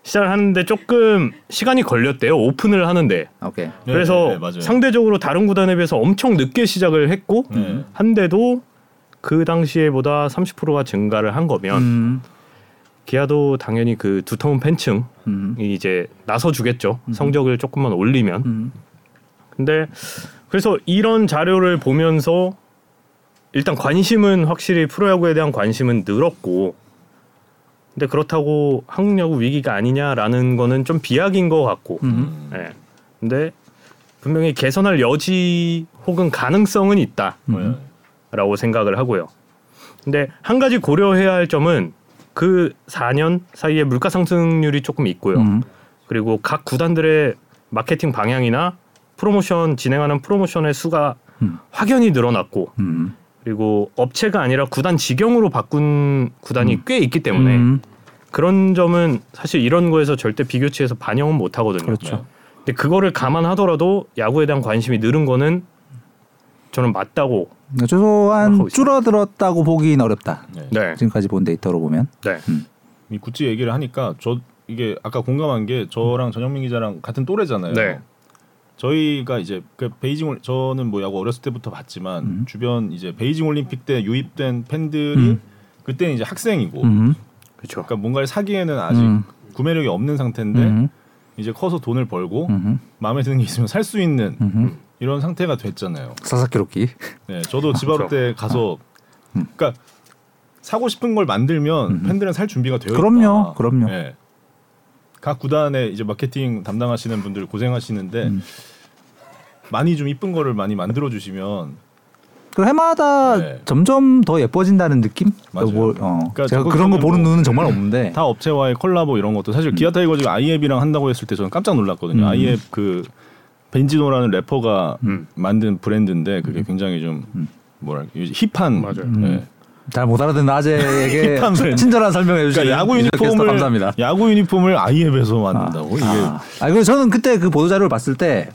시작을 하는데 조금 시간이 걸렸대요. 오픈을 하는데. 오케이. 그래서 네, 네, 네 상대적으로 다른 구단에 비해서 엄청 늦게 시작을 했고 네. 한데도 그 당시에보다 30%가 증가를 한 거면 음. 기아도 당연히 그 두터운 팬층이 음. 이제 나서 주겠죠. 음. 성적을 조금만 올리면. 음. 근데 그래서 이런 자료를 보면서 일단 관심은 확실히 프로야구에 대한 관심은 늘었고 근데 그렇다고 한국 야구 위기가 아니냐라는 거는 좀 비약인 것 같고. 음. 네. 근데 분명히 개선할 여지 혹은 가능성은 있다라고 음. 생각을 하고요. 근데 한 가지 고려해야 할 점은 그 4년 사이에 물가 상승률이 조금 있고요. 음. 그리고 각 구단들의 마케팅 방향이나 프로모션 진행하는 프로모션의 수가 음. 확연히 늘어났고 음. 그리고 업체가 아니라 구단 직영으로 바꾼 구단이 음. 꽤 있기 때문에 음. 그런 점은 사실 이런 거에서 절대 비교치에서 반영은 못 하거든요. 그렇죠. 근데 그거를 감안하더라도 야구에 대한 관심이 늘은 거는 저는 맞다고 최소한 줄어들었다고 보기는 어렵다. 네. 네. 지금까지 본 데이터로 보면. 네. 음. 이 구찌 얘기를 하니까 저 이게 아까 공감한 게 저랑 전영민 기자랑 같은 또래잖아요. 네. 저희가 이제 그 베이징 저는 뭐 야구 어렸을 때부터 봤지만 음. 주변 이제 베이징 올림픽 때 유입된 팬들이 음. 그때는 이제 학생이고 음. 그렇죠. 그러니까 뭔가를 사기에는 아직 음. 구매력이 없는 상태인데 음. 이제 커서 돈을 벌고 마음에 드는 게 있으면 살 수 있는 이런 상태가 됐잖아요. 사사키로키. 네, 저도 지바로 때 가서 그러니까 사고 싶은 걸 만들면 팬들은 살 준비가 되어 있다. 그럼요, 그럼요. 네. 각 구단의 이제 마케팅 담당하시는 분들 고생하시는데 음. 많이 좀 이쁜 거를 많이 만들어 주시면 그 해마다 네. 점점 더 예뻐진다는 느낌? 맞아요. 뭐, 어. 그러니까 제가 그런 거 보는 뭐, 눈은 정말 없는데 타 업체와의 콜라보 이런 것도 사실 음. 기아 타이거즈가 아이앱이랑 한다고 했을 때 저는 깜짝 놀랐거든요. 음. 아이앱 그 벤지노라는 래퍼가 음. 만든 브랜드인데 그게 음. 굉장히 좀 음. 뭐랄까 힙한 맞아요. 네. 잘 못 알아듣는 아재에게 친절한 설명해 주시니 그러니까 야구 유니폼을 감사합니다. 야구 유니폼을 아이앱에서 만든다고 아, 이게. 아, 아 그리고 저는 그때 그 보도 자료를 봤을 때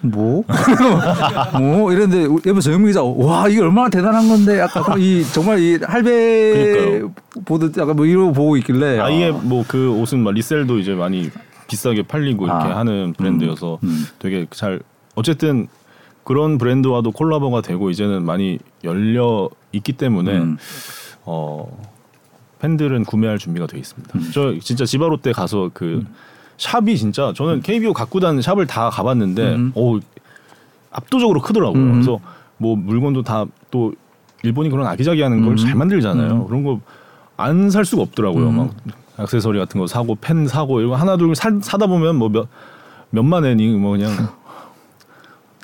뭐? 뭐 이런데 옆에 정영 기자 와 이게 얼마나 대단한 건데 약간 이 정말 이 할배 보도 약간 뭐 이러고 보고 있길래 아예 아. 뭐그 옷은 막 리셀도 이제 많이 비싸게 팔리고 이렇게 아. 하는 브랜드여서 음, 음. 되게 잘 어쨌든 그런 브랜드와도 콜라보가 되고 이제는 많이 열려 있기 때문에 음. 어 팬들은 구매할 준비가 돼 있습니다. 음. 저 진짜 지바로 때 가서 그 음. 샵이 진짜 저는 KBO 갖고 다는 샵을 다 가봤는데 음. 오 압도적으로 크더라고요. 음. 그래서 뭐 물건도 다 또 일본이 그런 아기자기하는 걸잘 음. 만들잖아요. 그런 거 안 살 수가 없더라고요. 막 액세서리 같은 거 사고 펜 사고 이거 하나 둘 사, 사다 보면 뭐 몇 몇만 엔이 뭐 그냥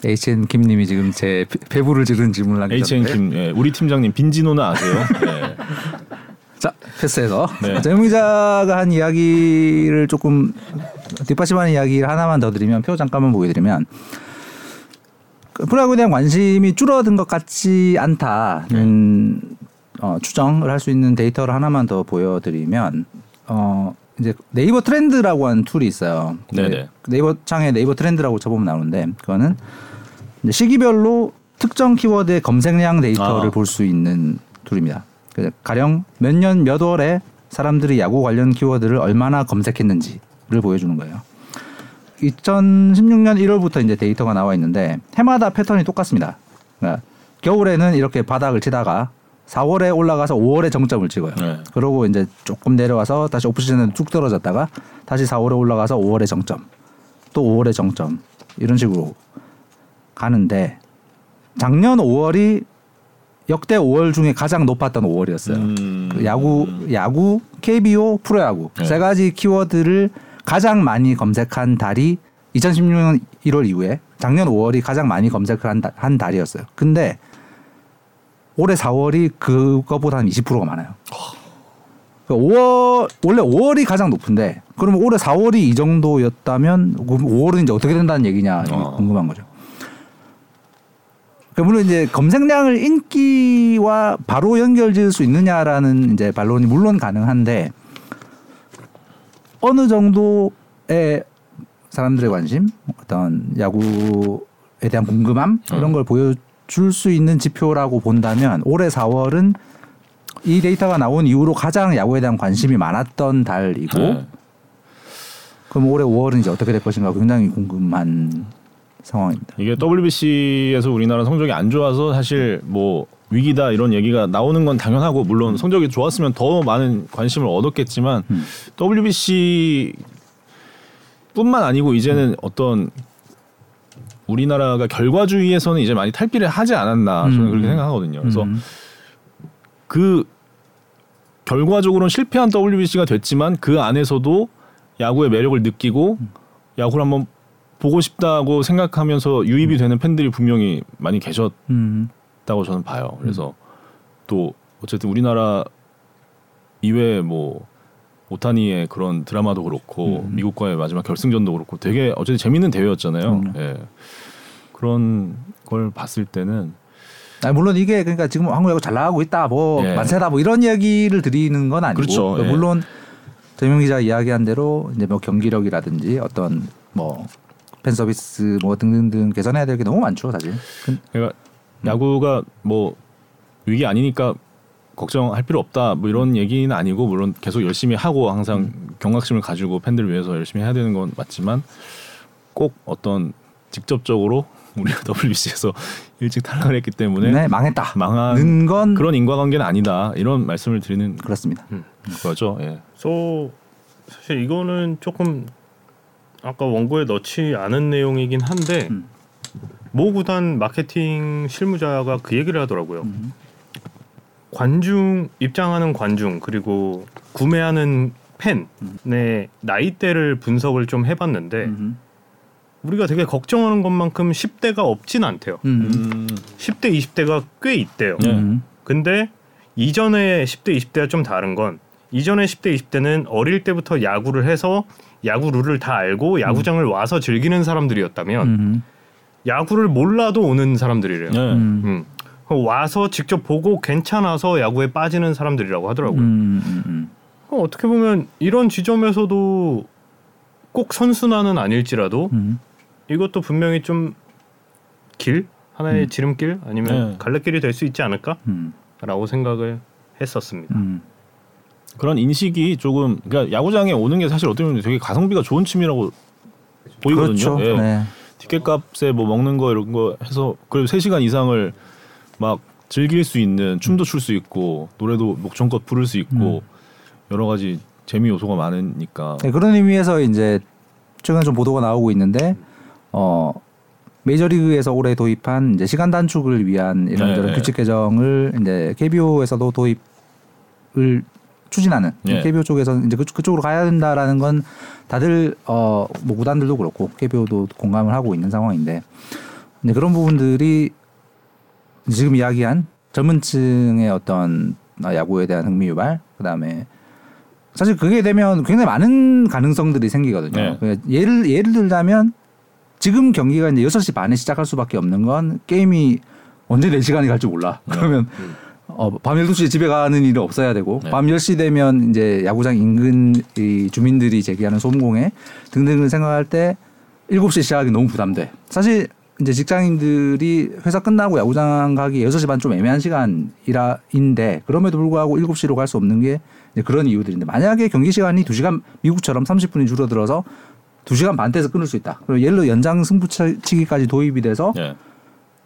HN 김님이 지금 제 배부를 지른 질문을 남기셨는데 HN 김, 예, 우리 팀장님 빈지노는 아세요? 네. 자 패스해서 네. 정 기자가 한 이야기를 조금 뒷받침하는 이야기를 하나만 더 드리면 표 잠깐만 보여드리면 그 프로야구에 대한 관심이 줄어든 것 같지 않다는 네. 어, 추정을 할 수 있는 데이터를 하나만 더 보여드리면 어, 이제 네이버 트렌드라고 하는 툴이 있어요. 네네. 네이버 창에 네이버 트렌드라고 쳐보면 나오는데 그거는 시기별로 특정 키워드의 검색량 데이터를 아. 볼수 있는 툴입니다. 가령 몇 년 몇 월에 사람들이 야구 관련 키워드를 얼마나 검색했는지를 보여주는 거예요. 2016년 1월부터 이제 데이터가 나와 있는데 해마다 패턴이 똑같습니다. 그러니까 겨울에는 이렇게 바닥을 치다가 4월에 올라가서 5월에 정점을 찍어요. 네. 그러고 이제 조금 내려와서 다시 오프시즌에 쭉 떨어졌다가 다시 4월에 올라가서 5월에 정점, 또 5월에 정점 이런 식으로 가는데 작년 5월이 역대 5월 중에 가장 높았던 5월이었어요. 음. 그 야구, 야구, KBO, 프로야구 네. 세 가지 키워드를 가장 많이 검색한 달이 2016년 1월 이후에 작년 5월이 가장 많이 검색을 한, 달, 한 달이었어요. 근데 올해 4월이 그거보다 한 20%가 많아요. 5월 그러니까 원래 5월이 가장 높은데 그러면 올해 4월이 이 정도였다면 5월은 이제 어떻게 된다는 얘기냐 어. 궁금한 거죠. 그러니까 물론 이제 검색량을 인기와 바로 연결지을 수 있느냐라는 이제 반론이 물론 가능한데 어느 정도의 사람들의 관심, 어떤 야구에 대한 궁금함 이런 어. 걸 보여줄 수 있는 지표라고 본다면 올해 4월은 이 데이터가 나온 이후로 가장 야구에 대한 관심이 많았던 달이고 네. 그럼 올해 5월은 이제 어떻게 될 것인가 굉장히 궁금한 상황입니다. 이게 WBC에서 우리나라 성적이 안 좋아서 사실 뭐 위기다 이런 얘기가 나오는 건 당연하고 물론 성적이 좋았으면 더 많은 관심을 얻었겠지만 음. WBC 뿐만 아니고 이제는 음. 어떤 우리나라가 결과주의에서는 이제 많이 탈피를 하지 않았나 저는 음. 그렇게 생각하거든요. 그래서 음. 그 결과적으로는 실패한 WBC가 됐지만 그 안에서도 야구의 매력을 느끼고 음. 야구를 한번 보고 싶다고 생각하면서 유입이 되는 팬들이 분명히 많이 계셨다고 저는 봐요. 그래서 또 어쨌든 우리나라 이외에 뭐 오타니의 그런 드라마도 그렇고 음. 미국과의 마지막 결승전도 그렇고 되게 어쨌든 재밌는 대회였잖아요. 음. 예. 그런 걸 봤을 때는 아 물론 이게 그러니까 지금 한국 야구 잘 나가고 있다 뭐 예. 만세다 뭐 이런 얘기를 드리는 건 아니고 그렇죠. 그러니까 예. 물론 대명 기자 이야기한 대로 이제 뭐 경기력이라든지 어떤 뭐 팬 서비스 뭐 등등등 개선해야 될 게 너무 많죠 사실. 그러니까 야구가 뭐 위기 아니니까 걱정할 필요 없다 뭐 이런 얘기는 아니고 물론 계속 열심히 하고 항상 음. 경각심을 가지고 팬들을 위해서 열심히 해야 되는 건 맞지만 꼭 어떤 직접적으로 우리가 WBC에서 일찍 탈락을 했기 때문에 네, 망했다. 망한 건 그런 인과관계는 아니다. 이런 말씀을 드리는 그렇습니다. 음. 거죠. 예. 소 사실 이거는 조금 아까 원고에 넣지 않은 내용이긴 한데 음. 모 구단 마케팅 실무자가 그 얘기를 하더라고요. 음. 관중 입장하는 관중 그리고 구매하는 팬의 음. 나이대를 분석을 좀 해봤는데 음. 우리가 되게 걱정하는 것만큼 10대가 없진 않대요. 음. 10대, 20대가 꽤 있대요. 음. 근데 이전에 10대, 20대가 좀 다른 건 이전에 10대, 20대는 어릴 때부터 야구를 해서 야구 룰을 다 알고 야구장을 음. 와서 즐기는 사람들이었다면 음. 야구를 몰라도 오는 사람들이래요. 네. 음. 음. 와서 직접 보고 괜찮아서 야구에 빠지는 사람들이라고 하더라고요. 음, 어떻게 보면 이런 지점에서도 꼭 선순환은 아닐지라도 이것도 분명히 좀 길 하나의 지름길 아니면 네. 갈래길이 될 수 있지 않을까라고 생각을 했었습니다. 그런 인식이 조금 그러니까 야구장에 오는 게 사실 어떻게 보면 되게 가성비가 좋은 취미라고 보이거든요. 그렇죠. 예. 네. 티켓 값에 뭐 먹는 거 이런 거 해서 그래도 3시간 이상을 막 즐길 수 있는 춤도 출 수 있고 노래도 목청껏 부를 수 있고 음. 여러 가지 재미 요소가 많으니까 네, 그런 의미에서 이제 최근에 좀 보도가 나오고 있는데 어 메이저리그에서 올해 도입한 이제 시간 단축을 위한 이런저런 네, 규칙 개정을 이제 KBO에서도 도입을 추진하는 예. KBO 쪽에서 이제 그, 그쪽으로 가야 된다라는 건 다들 어 뭐 구단들도 그렇고 KBO도 공감을 하고 있는 상황인데 이제 그런 부분들이 지금 이야기한 젊은 층의 어떤 야구에 대한 흥미 유발 그다음에 사실 그게 되면 굉장히 많은 가능성들이 생기거든요. 네. 그러니까 예를 예를 들자면 지금 경기가 이제 여섯 시 반에 시작할 수밖에 없는 건 게임이 언제 내 시간이 갈지 몰라. 네. 그러면 음. 어, 밤 12시에 집에 가는 일은 없어야 되고 네. 밤 10시 되면 이제 야구장 인근 이 주민들이 제기하는 소음공해 등등을 생각할 때 7시 시작하기 너무 부담돼. 사실 이제 직장인들이 회사 끝나고 야구장 가기 6시 반 좀 애매한 시간이라인데 그럼에도 불구하고 7시로 갈 수 없는 게 그런 이유들인데 만약에 경기 시간이 2시간 미국처럼 30분이 줄어들어서 2시간 반대에서 끊을 수 있다. 그리고 예를 들어 연장 승부치기까지 도입이 돼서 네.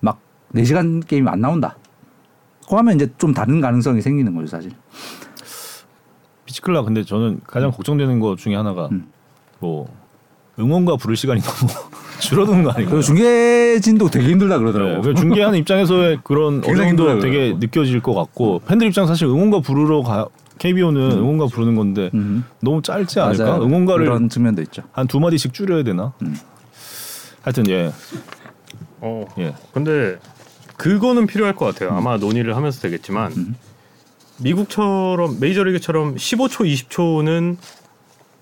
막 4시간 게임이 안 나온다. 그하면 이제 좀 다른 가능성이 생기는 거죠 사실. 피치클라 근데 저는 가장 걱정되는 것 중에 하나가 음. 뭐 응원가 부를 시간이 너무 줄어드는 거 아닌가요? 중계진도 되게 힘들다 그러더라고요. 네, 중계하는 입장에서의 그런 어려움도 되게 느껴질 것 같고 팬들 입장 사실 응원가 부르러 가 KBO는 음. 응원가 부르는 건데 음. 너무 짧지 않을까? 맞아요. 응원가를 그런 측면도 있죠. 한 두 마디씩 줄여야 되나? 음. 하여튼 예. 어. 예. 근데 그거는 필요할 것 같아요. 아마 논의를 하면서 되겠지만 음. 미국처럼 메이저리그처럼 15초, 20초는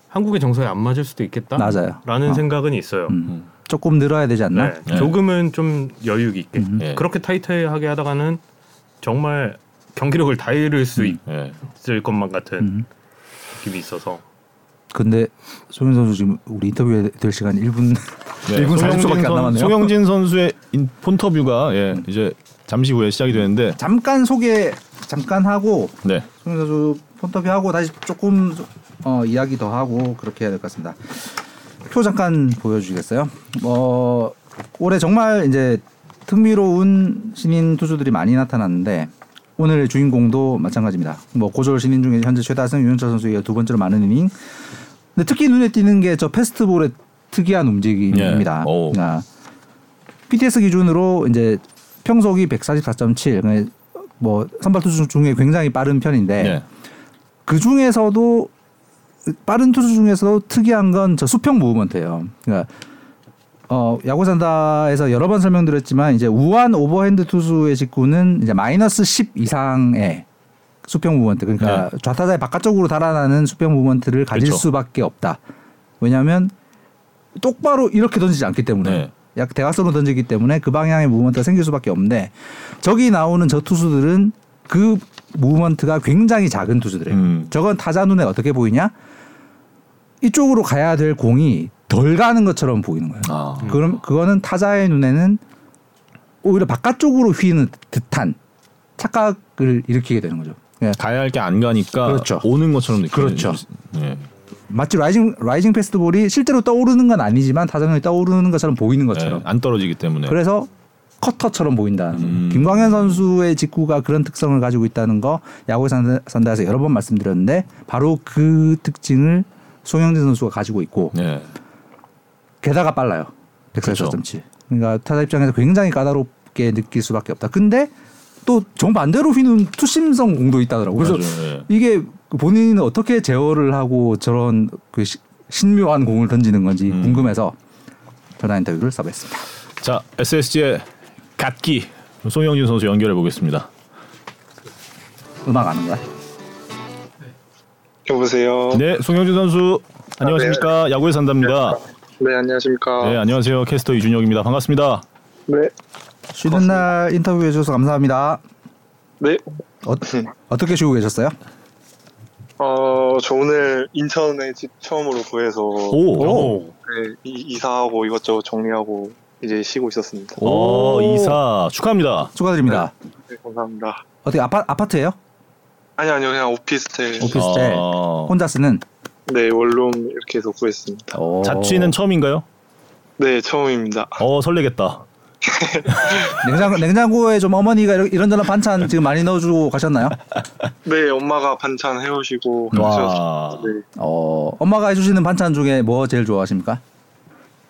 한국의 정서에 안 맞을 수도 있겠다. 맞아요. 라는 어. 생각은 있어요. 음. 조금 늘어야 되지 않나? 네. 네. 조금은 좀 여유 있게. 음. 네. 그렇게 타이트하게 하다가는 정말 경기력을 다 잃을 수 음. 있을 것만 같은 음. 느낌이 있어서. 근데 송현 선수 지금 우리 인터뷰에 될 시간 1분 네. 1분 40초밖에 안 남았네요. 송영진 선수의 폰터뷰가 예, 음. 이제 잠시 후에 시작이 되는데 잠깐 소개 잠깐 하고 네. 송현 선수 폰터뷰 하고 다시 조금 어, 이야기 더 하고 그렇게 해야 될 것 같습니다. 표 잠깐 보여주시겠어요? 뭐 올해 정말 이제 흥미로운 신인 투수들이 많이 나타났는데 오늘 주인공도 마찬가지입니다. 뭐 고졸 신인 중에 현재 최다승 유현철 선수의 두 번째로 많은 이닝. 근데 특히 눈에 띄는 게 저 패스트볼의 특이한 움직임입니다. 예. 그러니까 PTS 기준으로 이제 평속이 144.7. 그러니까 뭐 선발 투수 중에 굉장히 빠른 편인데 예. 그 중에서도 빠른 투수 중에서도 특이한 건 저 수평 movement예요. 그러니까 어, 야구산다에서 여러 번 설명드렸지만 이제 우완 오버핸드 투수의 직구는 이제 마이너스 10 이상의 수평 무브먼트 그러니까 네. 좌타자의 바깥쪽으로 달아나는 수평 무브먼트를 가질 그렇죠. 수밖에 없다. 왜냐하면 똑바로 이렇게 던지지 않기 때문에 네. 약 대각선으로 던지기 때문에 그 방향의 무브먼트가 생길 수밖에 없는데 저기 나오는 저 투수들은 그 무브먼트가 굉장히 작은 투수들이에요. 음. 저건 타자 눈에 어떻게 보이냐? 이쪽으로 가야 될 공이 덜 가는 것처럼 보이는 거예요. 아. 그럼 그거는 타자의 눈에는 오히려 바깥쪽으로 휘는 듯한 착각을 일으키게 되는 거죠. 예. 가야 할 게 안 가니까 그렇죠. 오는 것처럼 느끼는 그렇죠. 네. 마치 rising rising 패스트볼이 실제로 떠오르는 건 아니지만 타자전이 떠오르는 것처럼 보이는 것처럼 네, 안 떨어지기 때문에 그래서 커터처럼 보인다. 음. 김광현 선수의 직구가 그런 특성을 가지고 있다는 거 야구에 산다에서 여러 번 말씀드렸는데 바로 그 특징을 송영진 선수가 가지고 있고 네. 게다가 빨라요. 144.7. 그러니까 타자 입장에서 굉장히 까다롭게 느낄 수밖에 없다. 근데 또 정반대로 휘는 투심성 공도 있다더라고. 그래서 맞아요. 네. 이게 본인은 어떻게 제어를 하고 저런 그 시- 신묘한 공을 던지는 건지 음. 궁금해서 전화 인터뷰를 섭외했습니다. 자 SSG의 갓기 송영진 선수 연결해 보겠습니다. 음악 아는 거야? 여보세요. 네, 송영진 선수 안녕하십니까? 야구에 산답니다. 네, 안녕하십니까. 네, 안녕하세요. 캐스터 이준혁입니다. 반갑습니다. 네. 쉬는 날 인터뷰해 주셔서 감사합니다. 네. 어, 어떻게 쉬고 계셨어요? 어, 저 오늘 인천에 집 처음으로 구해서 오, 네, 이, 이사하고 이것저것 정리하고 이제 쉬고 있었습니다. 오, 이사 축하합니다. 축하드립니다. 네, 감사합니다. 어떻게 아파, 아파트예요? 아니 아니요 그냥 오피스텔. 오피스텔 아, 혼자 쓰는 네, 원룸 이렇게 해서 구했습니다. 오. 자취는 처음인가요? 네, 처음입니다. 어, 설레겠다. 냉장고 냉장고에 좀 어머니가 이런- 이런저런 반찬 지금 많이 넣어주고 가셨나요? 네, 엄마가 반찬 해오시고 와. 네, 어 엄마가 해주시는 반찬 중에 뭐 제일 좋아하십니까?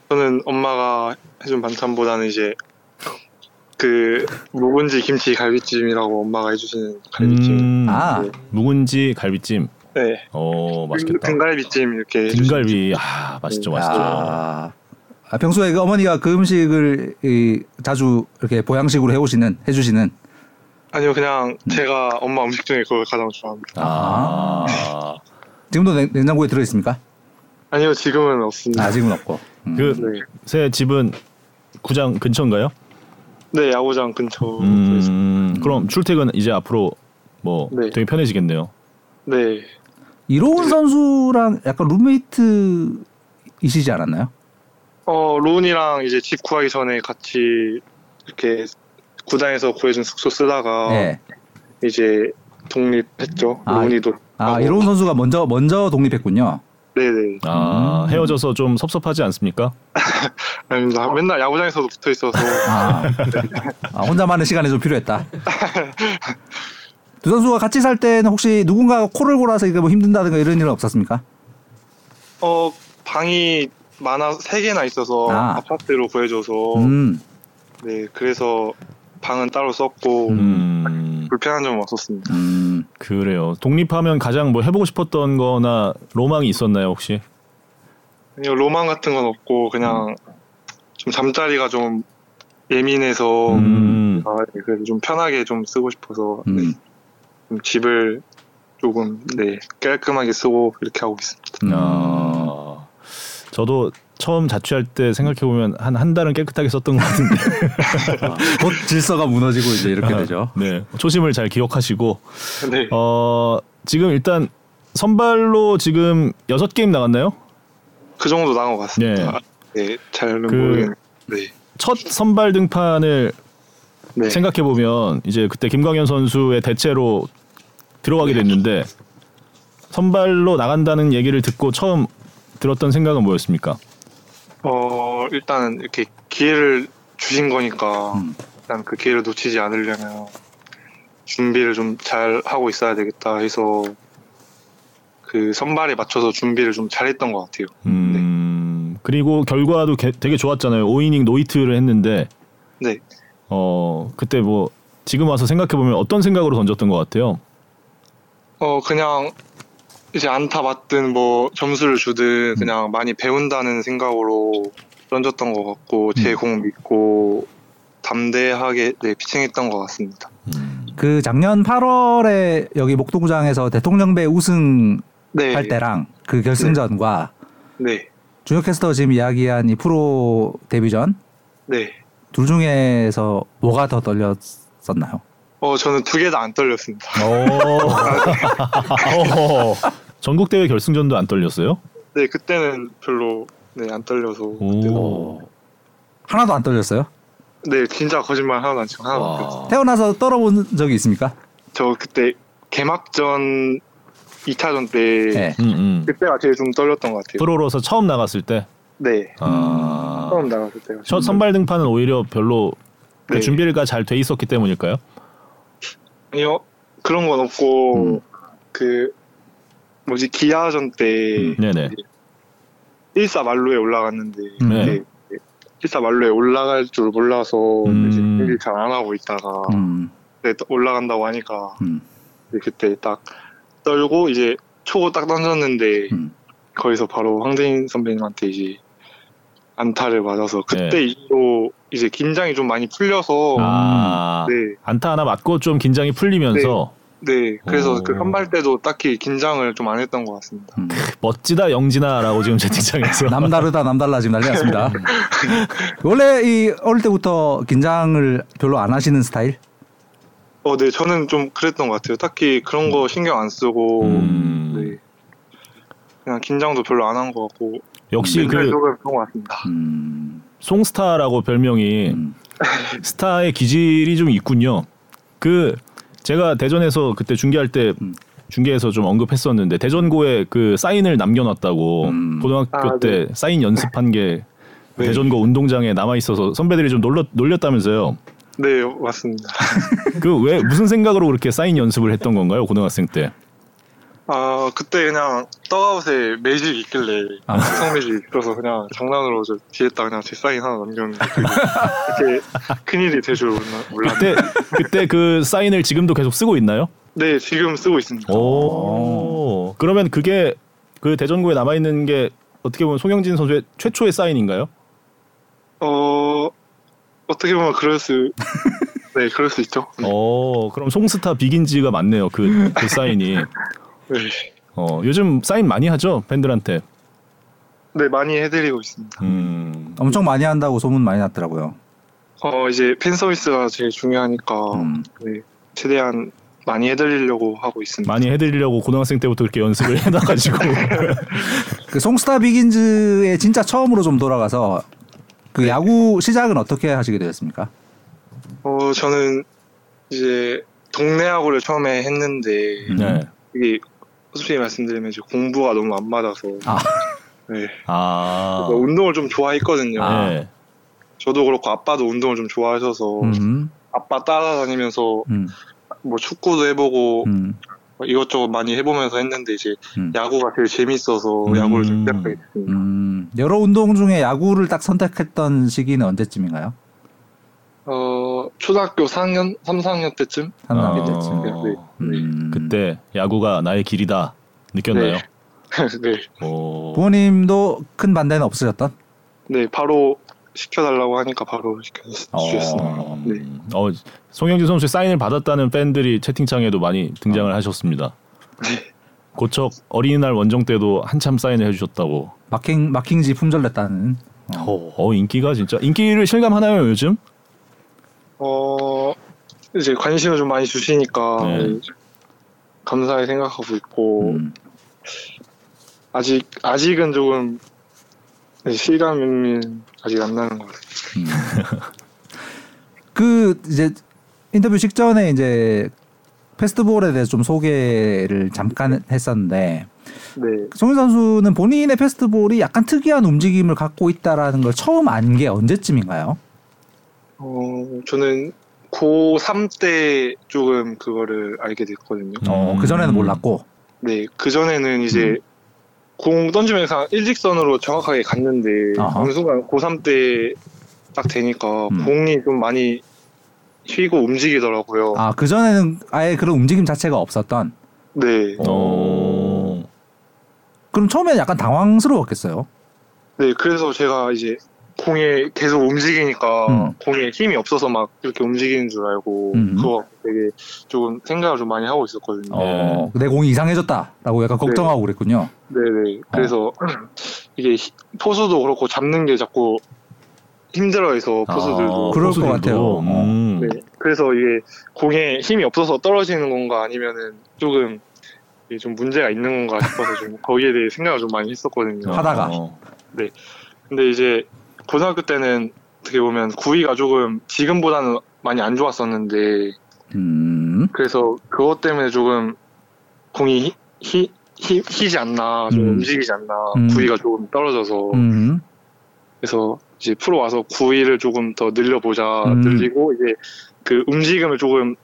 저는 엄마가 해준 반찬보다는 이제 그 묵은지 김치 갈비찜이라고 엄마가 해주시는 갈비찜. 음, 아 네. 묵은지 갈비찜. 네. 어, 맛있겠다. 등갈비찜 이렇게 등갈비. 아, 맛있죠, 맛있죠. 아, 아, 평소에 그 어머니가 그 음식을 이, 자주 이렇게 보양식으로 해오시는 해주시는 아니요 그냥 제가 엄마 음식 중에 그걸 가장 좋아합니다. 아, 지금도 냉, 냉장고에 들어 있습니까? 아니요 지금은 없습니다. 아 지금은 없고. 음. 그 네. 새 집은 구장 근처인가요? 네 야구장 근처. 음. 음, 그럼 출퇴근 이제 앞으로 뭐 네. 되게 편해지겠네요. 네. 이로운 선수랑 약간 룸메이트이시지 않았나요? 어 론이랑 이제 집 구하기 전에 같이 이렇게 구단에서 구해준 숙소 쓰다가 네. 이제 독립했죠. 아, 론이도. 아. 이로운 선수가 먼저 먼저 독립했군요. 네네. 아, 음. 헤어져서 좀 섭섭하지 않습니까? 아닙니다. 맨날 야구장에서도 붙어 있어서. 아, 아, 혼자만의 시간이 좀 필요했다. 두 선수가 같이 살 때는 혹시 누군가가 코를 골아서 이게 뭐 힘든다든가 이런 일은 없었습니까? 어 방이 많아 세 개나 있어서 아. 아. 파트로 구해줘서 음, 네 그래서 방은 따로 썼고 음, 불편한 점은 없었습니다. 음. 그래요. 독립하면 가장 뭐 해보고 싶었던 거나 로망이 있었나요, 혹시? 아니요 로망 같은 건 없고 그냥 좀 잠자리가 좀 예민해서 음, 아, 네, 그래서 좀 편하게 좀 쓰고 싶어서 음. 네, 좀 집을 조금 네 깔끔하게 쓰고 이렇게 하고 있습니다. 아, 저도 처음 자취할 때 생각해 보면 한 한 달은 깨끗하게 썼던 것 같은데. 곧 질서가 무너지고 이제 이렇게 되죠. 네, 초심을 잘 기억하시고 네, 어, 지금 일단 선발로 지금 여섯 게임 나갔나요? 그 정도 나온 것 같습니다. 네, 잘은 그- 모르겠는데 네, 첫 선발 등판을 네. 생각해 보면 이제 그때 김광현 선수의 대체로 들어가게 됐는데 선발로 나간다는 얘기를 듣고 처음 들었던 생각은 뭐였습니까? 어 일단은 이렇게 기회를 주신 거니까 음. 일단 그 기회를 놓치지 않으려면 준비를 좀 잘 하고 있어야 되겠다 해서 그 선발에 맞춰서 준비를 좀 잘했던 것 같아요. 음, 그리고 결과도 게- 되게 좋았잖아요. 5이닝 노이트를 했는데 네. 어, 그때 뭐 지금 와서 생각해 보면 어떤 생각으로 던졌던 것 같아요. 어 그냥 이제 안타 맞든 뭐 점수를 주든 그냥 많이 배운다는 생각으로 던졌던 것 같고 제 공 믿고 담대하게 네, 피칭했던 것 같습니다. 음. 그 작년 8월에 여기 목동구장에서 대통령배 우승할 네, 때랑 그 결승전과 네, 준혁 캐스터 지금 이야기한 이 프로 데뷔전 네. 둘 중에서 뭐가 더 떨렸었나요? 어 저는 두 개 다 안 떨렸습니다. 어. 전국 대회 결승전도 안 떨렸어요? 네 그때는 별로 네 안 떨려서 오. 하나도 안 떨렸어요? 네 진짜 거짓말 하나도 안 치고 하나도 안 떨렸어요. 와. 태어나서 떨어본 적이 있습니까? 저 그때 개막전 2차전 때 네. 음, 음. 그때가 제일 좀 떨렸던 것 같아요. 프로로서 처음 나갔을 때. 네. 아. 처음 나갔을 때가. 첫 선발 등판은 오히려 별로 그 네. 준비가 잘 돼 있었기 때문일까요? 아니요 그런 건 없고 음. 그 뭐지 기아전 때 음. 1사 말루에 올라갔는데 음. 네. 네. 1사 말루에 올라갈 줄 몰라서 음. 이제 준비 잘안 하고 있다가 음. 올라간다고 하니까 음. 그때 딱 떨고 이제 초고 딱 던졌는데 음. 거기서 바로 황재인 선배님한테 이제 안타를 맞아서 그때 네. 이후로 이제 긴장이 좀 많이 풀려서 아 네, 안타 하나 맞고 좀 긴장이 풀리면서 네 그래서 오. 그 선발 때도 딱히 긴장을 좀 안 했던 것 같습니다. 음. 멋지다 영진아라고 지금 채팅창에서 남다르다 남달라 지금 난리 났습니다. 원래 이 어릴 때부터 긴장을 별로 안 하시는 스타일? 어, 네 저는 좀 그랬던 것 같아요. 딱히 그런 거 신경 안 쓰고 음. 네 그냥 긴장도 별로 안 한 것 같고 역시 맨날 그 그런 것 같습니다. 음. 송스타라고 별명이 음. 스타의 기질이 좀 있군요. 그 제가 대전에서 그때 중계할 때 음. 중계에서 좀 언급했었는데 대전고에 그 사인을 남겨놨다고 음. 고등학교 아, 때 사인 연습한 게 네. 대전고 운동장에 남아 있어서 선배들이 좀 놀렸, 놀렸다면서요. 네 맞습니다. 그 왜 무슨 생각으로 그렇게 사인 연습을 했던 건가요 고등학생 때? 아 그때 그냥 떡아웃에 매직 있길래 아. 성 매직 있어서 그냥 장난으로 저 뒤에다 그냥 제 사인 하나 남겼는데 이렇게 큰 일이 될 줄 몰랐는데 그때 그때 그 사인을 지금도 계속 쓰고 있나요? 네 지금 쓰고 있습니다. 오. 그러면 그게 그 대전고에 남아 있는 게 어떻게 보면 송영진 선수의 최초의 사인인가요? 어 어떻게 보면 그럴 수 네, 그럴 수 있죠. 어, 그럼 송스타 비긴지가 맞네요. 그, 그 사인이. 네. 어, 요즘 사인 많이 하죠 팬들한테. 네, 많이 해드리고 있습니다. 음. 엄청 많이 한다고 소문 많이 났더라고요. 어, 이제 팬 서비스가 제일 중요하니까 음. 네, 최대한 많이 해드리려고 하고 있습니다. 많이 해드리려고 고등학생 때부터 그렇게 연습을 해놔가지고. 그 송스타 비긴즈의 진짜 처음으로 좀 돌아가서 그 야구 시작은 어떻게 하시게 되었습니까? 어, 저는 이제 동네 야구를 처음에 했는데 음. 네. 이게 솔직히 말씀드리면 이제 공부가 너무 안 맞아서 아. 네. 아. 운동을 좀 좋아했거든요. 아. 네. 저도 그렇고 아빠도 운동을 좀 좋아하셔서 음. 아빠 따라다니면서 음. 뭐 축구도 해보고 음. 뭐 이것저것 많이 해보면서 했는데 이제 음. 야구가 제일 재밌어서 음. 야구를 좀 시작하게 됐습니다. 음. 여러 운동 중에 야구를 딱 선택했던 시기는 언제쯤인가요? 어 초등학교 4학년, 3, 4학년 때쯤 3, 4학년 어. 때쯤. 네. 음. 그때 야구가 나의 길이다 느꼈나요? 네. 네, 오. 부모님도 큰 반대는 없으셨던? 네 바로 시켜달라고 하니까 바로 시켜주셨습니다. 어. 네. 음. 어, 송영진 선수의 사인을 받았다는 팬들이 채팅창에도 많이 등장을 하셨습니다. 네. 고척 어린이날 원정 때도 한참 사인을 해주셨다고. 마킹 마킹지 품절냈다는. 어. 어, 인기가 진짜 인기를 실감하나요 요즘? 어 이제 관심을 좀 많이 주시니까 네. 네, 감사히 생각하고 있고 음. 아직 아직은 조금 네, 실감이 아직 안 나는 것 같아요. 음. 그 이제 인터뷰 직전에 이제 페스트볼에 대해서 좀 소개를 잠깐 했었는데 네, 송윤 선수는 본인의 페스트볼이 약간 특이한 움직임을 갖고 있다라는 걸 처음 안 게 언제쯤인가요? 어 저는 고3 때 조금 그거를 알게 됐거든요. 어, 음. 그 전에는 몰랐고. 네, 그 전에는 이제 음. 공 던지면서 일직선으로 정확하게 갔는데 아하. 어느 순간 고3 때 딱 되니까 음. 공이 좀 많이 휘고 움직이더라고요. 아, 그 전에는 아예 그런 움직임 자체가 없었던. 네, 어. 그럼 처음에 약간 당황스러웠겠어요. 네, 그래서 제가 이제 공에 계속 움직이니까 음. 공에 힘이 없어서 막 이렇게 움직이는 줄 알고 음. 그거 되게 조금 생각을 좀 많이 하고 있었거든요. 어, 내 공이 이상해졌다라고 약간 걱정하고 그랬군요. 네네. 그래서 이게 히- 포수도 그렇고 잡는 게 자꾸 힘들어해서 포수들도. 아, 그럴 것 포수들도. 같아요. 음. 네. 그래서 이게 공에 힘이 없어서 떨어지는 건가 아니면은 조금 이게 좀 문제가 있는 건가 싶어서 좀 거기에 대해 생각을 좀 많이 했었거든요. 하다가. 어. 근데 이제 고등학교 때는 어떻게 보면 구위가 조금 지금보다는 많이 안 좋았었는데 음. 그래서 그것 때문에 조금 공이 히- 히, 히, 희지 않나 좀 음. 움직이지 않나 음. 구위가 조금 떨어져서 음. 그래서 이제 프로 와서 구위를 조금 더 늘려보자 음. 늘리고 이제 그 움직임을 조금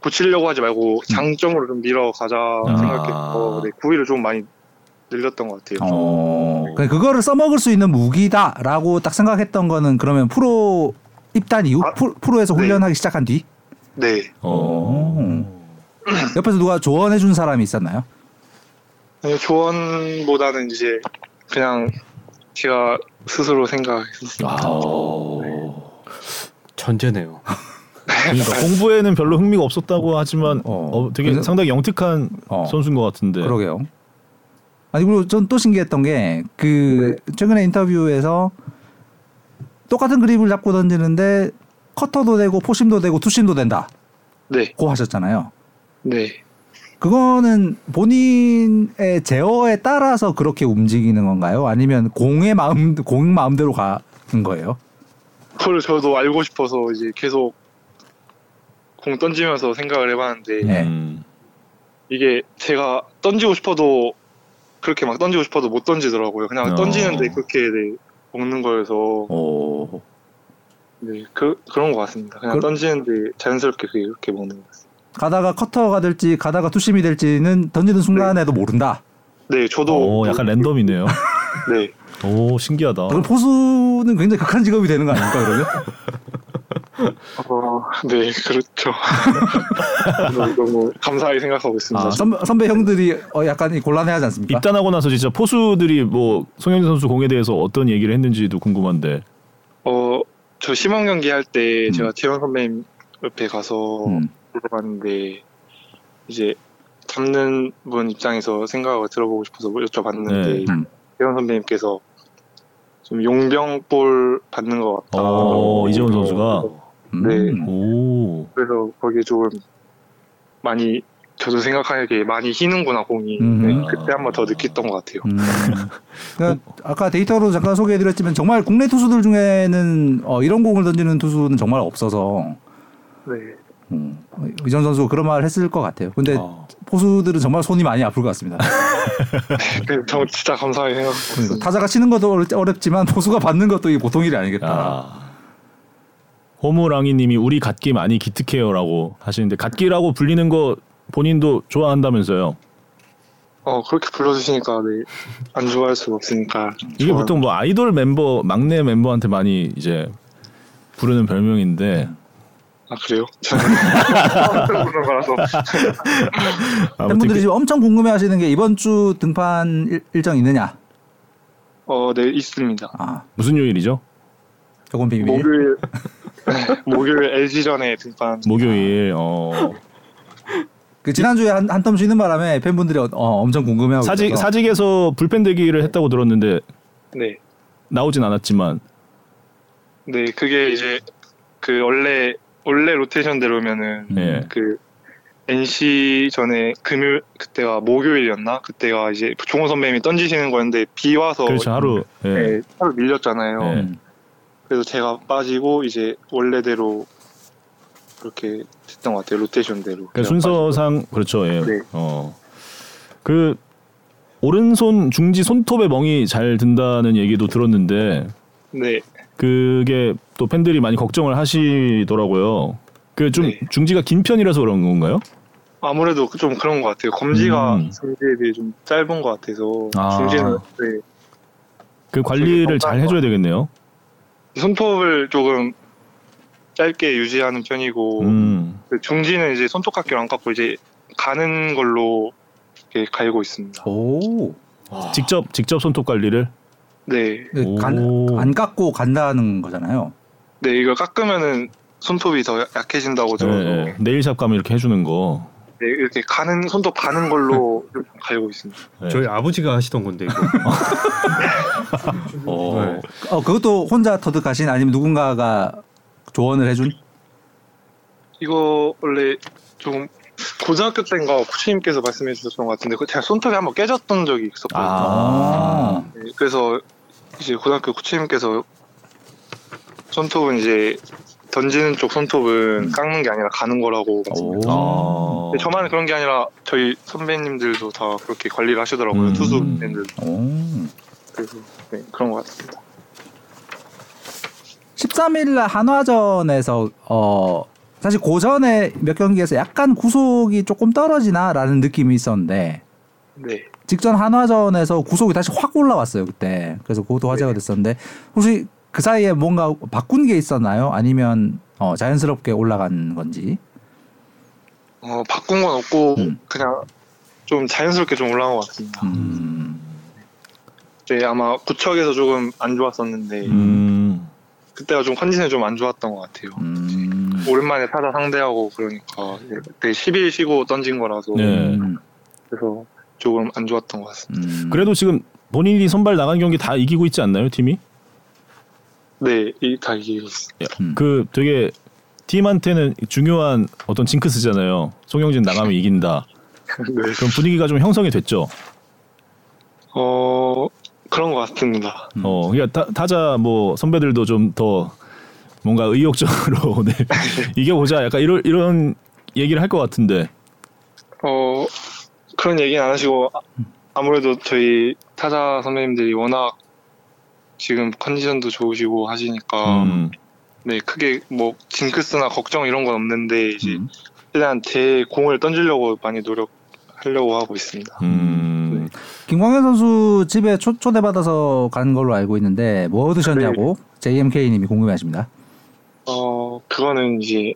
고치려고 하지 말고 음. 장점으로 좀 밀어가자 아. 생각해서 네, 구위를 좀 많이 늘렸던 것 같아요. 어. 네. 그거를 써먹을 수 있는 무기다라고 딱 생각했던 거는 그러면 프로 입단 이후 아, 프로에서 네. 훈련하기 시작한 뒤? 네. 어. 옆에서 누가 조언해 준 사람이 있었나요? 아니, 조언보다는 이제 그냥 제가 스스로 생각했었어요. 아, 네. 전제네요. 그러니까 공부에는 별로 흥미가 없었다고 하지만 어, 어 되게 그래서, 상당히 영특한 어, 선수인 것 같은데. 그러게요. 아니 그리고 전 또 신기했던 게그 네. 최근에 인터뷰에서 똑같은 그립을 잡고 던지는데 커터도 되고 포심도 되고 투심도 된다. 네. 고 하셨잖아요. 네. 그거는 본인의 제어에 따라서 그렇게 움직이는 건가요? 아니면 공의 마음 공 마음대로 가는 거예요? 그걸 저도 알고 싶어서 이제 계속 공 던지면서 생각을 해봤는데 네. 이게 제가 던지고 싶어도 그렇게 막 던지고 싶어도 못 던지더라고요. 그냥 어. 던지는데 그렇게 네, 먹는 거여서 오. 네 그, 그런 것 같습니다. 그냥 그... 던지는데 자연스럽게 그게 그렇게 먹는 것 같습니다. 가다가 커터가 될지 가다가 투심이 될지는 던지는 순간에도 네. 모른다. 네, 저도 오, 약간 랜덤이네요. 네. 오, 신기하다. 그럼 포수는 굉장히 극한 직업이 되는 거 아닙니까 그러면? 어, 네, 그렇죠. 너무, 감사하게 생각하고 있습니다. 아, 선배, 선배 형들이 어, 약간 곤란해하지 않습니까? 입단하고 나서 진짜 포수들이 뭐 송영진 선수 공에 대해서 어떤 얘기를 했는지도 궁금한데. 어, 저 심원 경기 할때 음. 제가 재원 선배님 옆에 가서 음. 물어봤는데 이제 잡는 분 입장에서 생각을 들어보고 싶어서 여쭤봤는데 네. 음. 재원 선배님께서 좀 용병볼 받는 것 같다. 어, 이재원 선수가. 네. 음. 오. 그래서 거기에 조금 많이 저도 생각하기에 많이 희는구나 공이 음. 네, 그때 한 번 더 느꼈던 것 같아요. 음. 그러니까 아까 데이터로 잠깐 소개해드렸지만 정말 국내 투수들 중에는 어, 이런 공을 던지는 투수는 정말 없어서 네. 음, 이전 선수 그런 말 했을 것 같아요. 근데 어. 포수들은 정말 손이 많이 아플 것 같습니다. 네, 저 진짜 감사하게 생각합니다. 타자가 치는 것도 어렵, 지만 포수가 받는 것도 보통 일이 아니겠다. 아. 호무랑이님이 우리 갓기 많이 기특해요라고 하시는데 갓기라고 불리는 거 본인도 좋아한다면서요? 어 그렇게 불러주시니까 네, 안 좋아할 수가 없으니까 이게 좋아. 보통 뭐 아이돌 멤버 막내 멤버한테 많이 이제 부르는 별명인데 아 그래요? 팬분들이 지금 엄청 궁금해하시는 게 이번 주 등판 일, 일정 있느냐? 어네 있습니다. 아 무슨 요일이죠? 조금 비밀. 목요일 목요일 LG전에 등판. 목요일. 어. 그 지난주에 한, 한텀 쉬는 바람에 팬분들이 어, 엄청 궁금해하고 사직 있어서. 사직에서 불펜 대기를 했다고 들었는데 네 나오진 않았지만 네 그게 이제 그 원래 원래 로테이션대로면은 네. 그 NC 전에 금요일 그때가 목요일이었나 그때가 이제 종호 선배님이 던지시는 거였는데 비 와서 그렇죠 하루 네. 네, 하루 밀렸잖아요. 네. 그래서 제가 빠지고 이제 원래대로 그렇게 됐던 것 같아요 로테이션대로. 그러니까 순서상 빠지고. 그렇죠. 예. 네. 어. 그 오른손 중지 손톱에 멍이 잘 든다는 얘기도 들었는데. 네. 그게 또 팬들이 많이 걱정을 하시더라고요. 그좀 네. 중지가 긴 편이라서 그런 건가요? 아무래도 좀 그런 것 같아요. 검지가 음. 중지에 비해 좀 짧은 것 같아서 아. 중지는 네. 그 관리를 잘 해줘야 되겠네요. 손톱을 조금 짧게 유지하는 편이고 음. 그 중지는 이제 손톱깎이로 안 깎고 이제 가는 걸로 이렇게 갈고 있습니다. 오. 직접 직접 손톱 관리를? 네. 네 간, 안 깎고 간다는 거잖아요. 네, 이걸 깎으면은 손톱이 더 약해진다고 들어서 네, 네. 네일샵 가면 이렇게 해주는 거. 네, 이렇게 가는 손톱 가는 걸로 갈고 있습니다. 네. 저희 아버지가 하시던 건데 이거. 어. 네. 어, 그것도 혼자 터득하신 아니면 누군가가 조언을 해준? 이거 원래 좀 고등학교 때인가 코치님께서 말씀해 주셨던 것 같은데 그 제가 손톱이 한번 깨졌던 적이 있었거든요. 아~ 네, 그래서 이제 고등학교 코치님께서 손톱은 이제 던지는 쪽 손톱은 깎는 게 아니라 가는 거라고. 아. 근데 저만 그런 게 아니라 저희 선배님들도 다 그렇게 관리를 하시더라고요. 음. 투수. 오. 그래서 네, 그런 것 같습니다. 13일 날 한화전에서 어 사실 고전에 몇 경기에서 약간 구속이 조금 떨어지나라는 느낌이 있었는데 네. 직전 한화전에서 구속이 다시 확 올라왔어요 그때 그래서 그것도 화제가 됐었는데 혹시 그 사이에 뭔가 바꾼 게 있었나요? 아니면 어, 자연스럽게 올라간 건지? 어, 바꾼 건 없고 음. 그냥 좀 자연스럽게 좀 올라간 것 같습니다. 음. 이제 아마 구척에서 조금 안 좋았었는데 음. 그때가 좀 컨디션이 좀 안 좋았던 것 같아요. 음. 오랜만에 타자 상대하고 그러니까 그때 10일 쉬고 던진 거라서 네. 음. 그래서 조금 안 좋았던 것 같습니다. 음. 그래도 지금 본인이 선발 나간 경기 다 이기고 있지 않나요, 팀이? 네, 이, 다 이기고. 음. 그 되게 팀한테는 중요한 어떤 징크스잖아요. 송영진 나가면 이긴다. 네. 그럼 분위기가 좀 형성이 됐죠. 어 그런 것 같습니다. 음. 어, 그러니까 타, 타자 뭐 선배들도 좀 더 뭔가 의욕적으로 네. 이겨보자. 약간 이런 이런 얘기를 할 것 같은데. 어 그런 얘기는 안 하시고 아- 아무래도 저희 타자 선배님들이 워낙 지금 컨디션도 좋으시고 하시니까 음, 네 크게 뭐 징크스나 걱정 이런 건 없는데 이제 음. 최대한 제 공을 던지려고 많이 노력하려고 하고 있습니다. 음, 김광현 선수 집에 초, 초대받아서 간 걸로 알고 있는데 뭐 드셨냐고 JMK님이 궁금해하십니다. 어 그거는 이제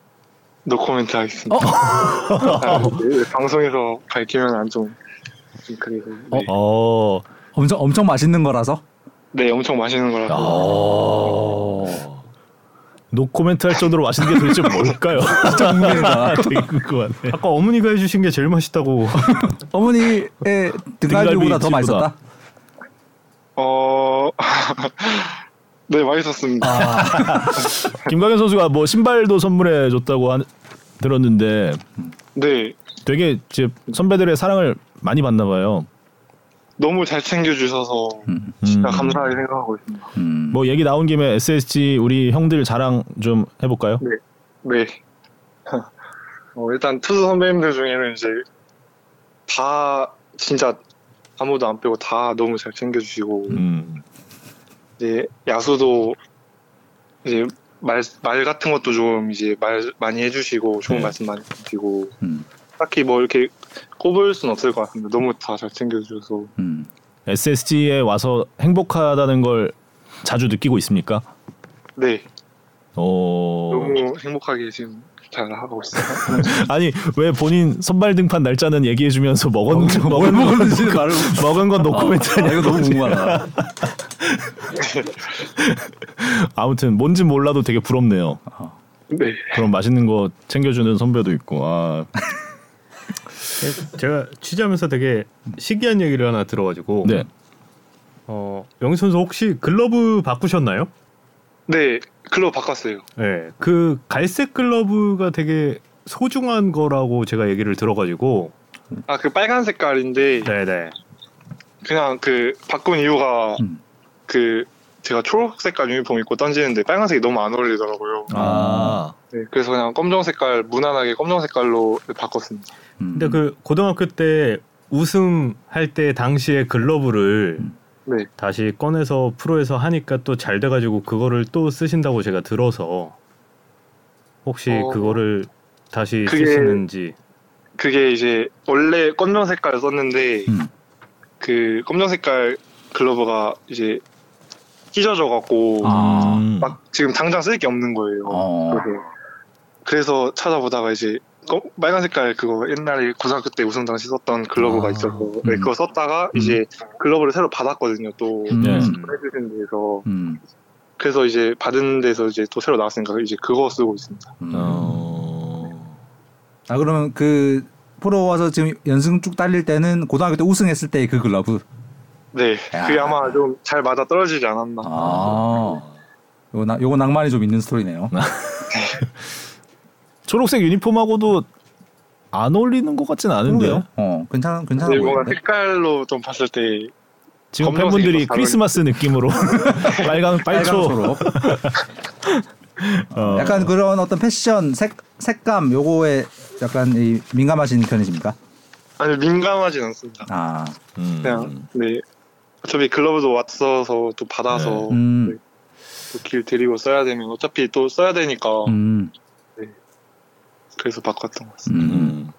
노코멘트 하겠습니다. 아, 네, 방송에서 밝히면 안좀 좀 그래서 네. 어, 엄청 엄청 맛있는 거라서. 네 엄청 맛있는 거라서 어. 노코멘트 할 정도로 맛있는 게 도대체 뭘까요? 진짜. 되게 궁금하네. 아까 어머니가 해주신 게 제일 맛있다고. 어머니의 등갈비보다 더 맛있었다. 어. 네, 맛있었습니다. 김광현 선수가 뭐 신발도 선물해 줬다고 한- 들었는데 네, 되게 이제 선배들의 사랑을 많이 받나 봐요. 너무 잘 챙겨주셔서 음. 진짜 음. 감사하게 생각하고 있습니다. 음. 뭐 얘기 나온 김에 SSG 우리 형들 자랑 좀 해볼까요? 네. 어, 일단 투수 선배님들 중에는 이제 다 진짜 아무도 안 빼고 다 너무 잘 챙겨주시고 음, 이제 야수도 이제 말, 말 같은 것도 좀 이제 말 많이 해주시고 좋은 네. 말씀 많이 해주시고 음. 딱히 뭐 이렇게 꼽을 순 없을 것 같습니다. 너무 다 잘 챙겨주셔서 음. SSG에 와서 행복하다는 걸 자주 느끼고 있습니까? 네 어, 너무 행복하게 지금 잘 하고 있어요. 아니 왜 본인 선발 등판 날짜는 얘기해주면서 먹은 먹은 먹었는지 말을 먹은 건 노코멘트 아, 이거 너무 궁금하다. 아무튼 뭔지 몰라도 되게 부럽네요. 네. 그런 맛있는 거 챙겨주는 선배도 있고 아 제가 취재하면서 되게 신기한 얘기를 하나 들어가지고. 네. 어 영희 선수 혹시 글러브 바꾸셨나요? 네, 글로 바꿨어요. 네. 그 갈색 글러브가 되게 소중한 거라고 제가 얘기를 들어가지고. 아, 그 빨간 색깔인데 네네. 그냥 그 바꾼 이유가 음. 그 제가 초록 색깔 유니폼 입고 던지는데 빨간색이 너무 안 어울리더라고요. 아, 네, 그래서 그냥 검정 색깔 무난하게 검정 색깔로 바꿨습니다. 음. 근데 그 고등학교 때 우승 할 때 당시에 글러브를 네. 다시 꺼내서 프로에서 하니까 또 잘 돼가지고 그거를 또 쓰신다고 제가 들어서 혹시 어, 그거를 다시 그게- 쓰시는지 그게 이제 원래 검정 색깔 썼는데 음. 그 검정 색깔 글러브가 이제 찢어져 갖고 아. 음. 막 지금 당장 쓸 게 없는 거예요. 어. 그래서, 그래서 찾아보다가 이제 검- 빨간 색깔 그거 옛날에 고등학교 때 우승 당시 썼던 글러브가 아. 있어서 네, 음. 그거 썼다가 음. 이제 글러브를 새로 받았거든요. 또 음. 네. 해주신 데서 음. 그래서 이제 받은 데서 이제 또 새로 나왔으니까 이제 그거 쓰고 있습니다. 음. 어... 아 그러면 그 프로 와서 지금 연승 쭉 달릴 때는 고등학교 때 우승했을 때 그 글러브. 네, 야. 그게 아마 좀 잘 맞아 떨어지지 않았나. 아. 요거 나 요거 낭만이 좀 있는 스토리네요. 초록색 유니폼하고도 안 어울리는 것 같진 않은데 그러게요. 어, 괜찮 괜찮아 보이는데. 색깔로 좀 봤을 때 지금 팬분들이 크리스마스 느낌으로 빨강 빨초. 어. 약간 그런 어떤 패션 색 색감 요거에 약간 이 민감하신 편이십니까? 아니 민감하진 않습니다. 아 음. 그냥 네 어차피 글러브도 왔어서 또 받아서 네. 음. 네. 또길 데리고 써야 되면 어차피 또 써야 되니까 음. 네. 그래서 바꿨던 것 같습니다. 음.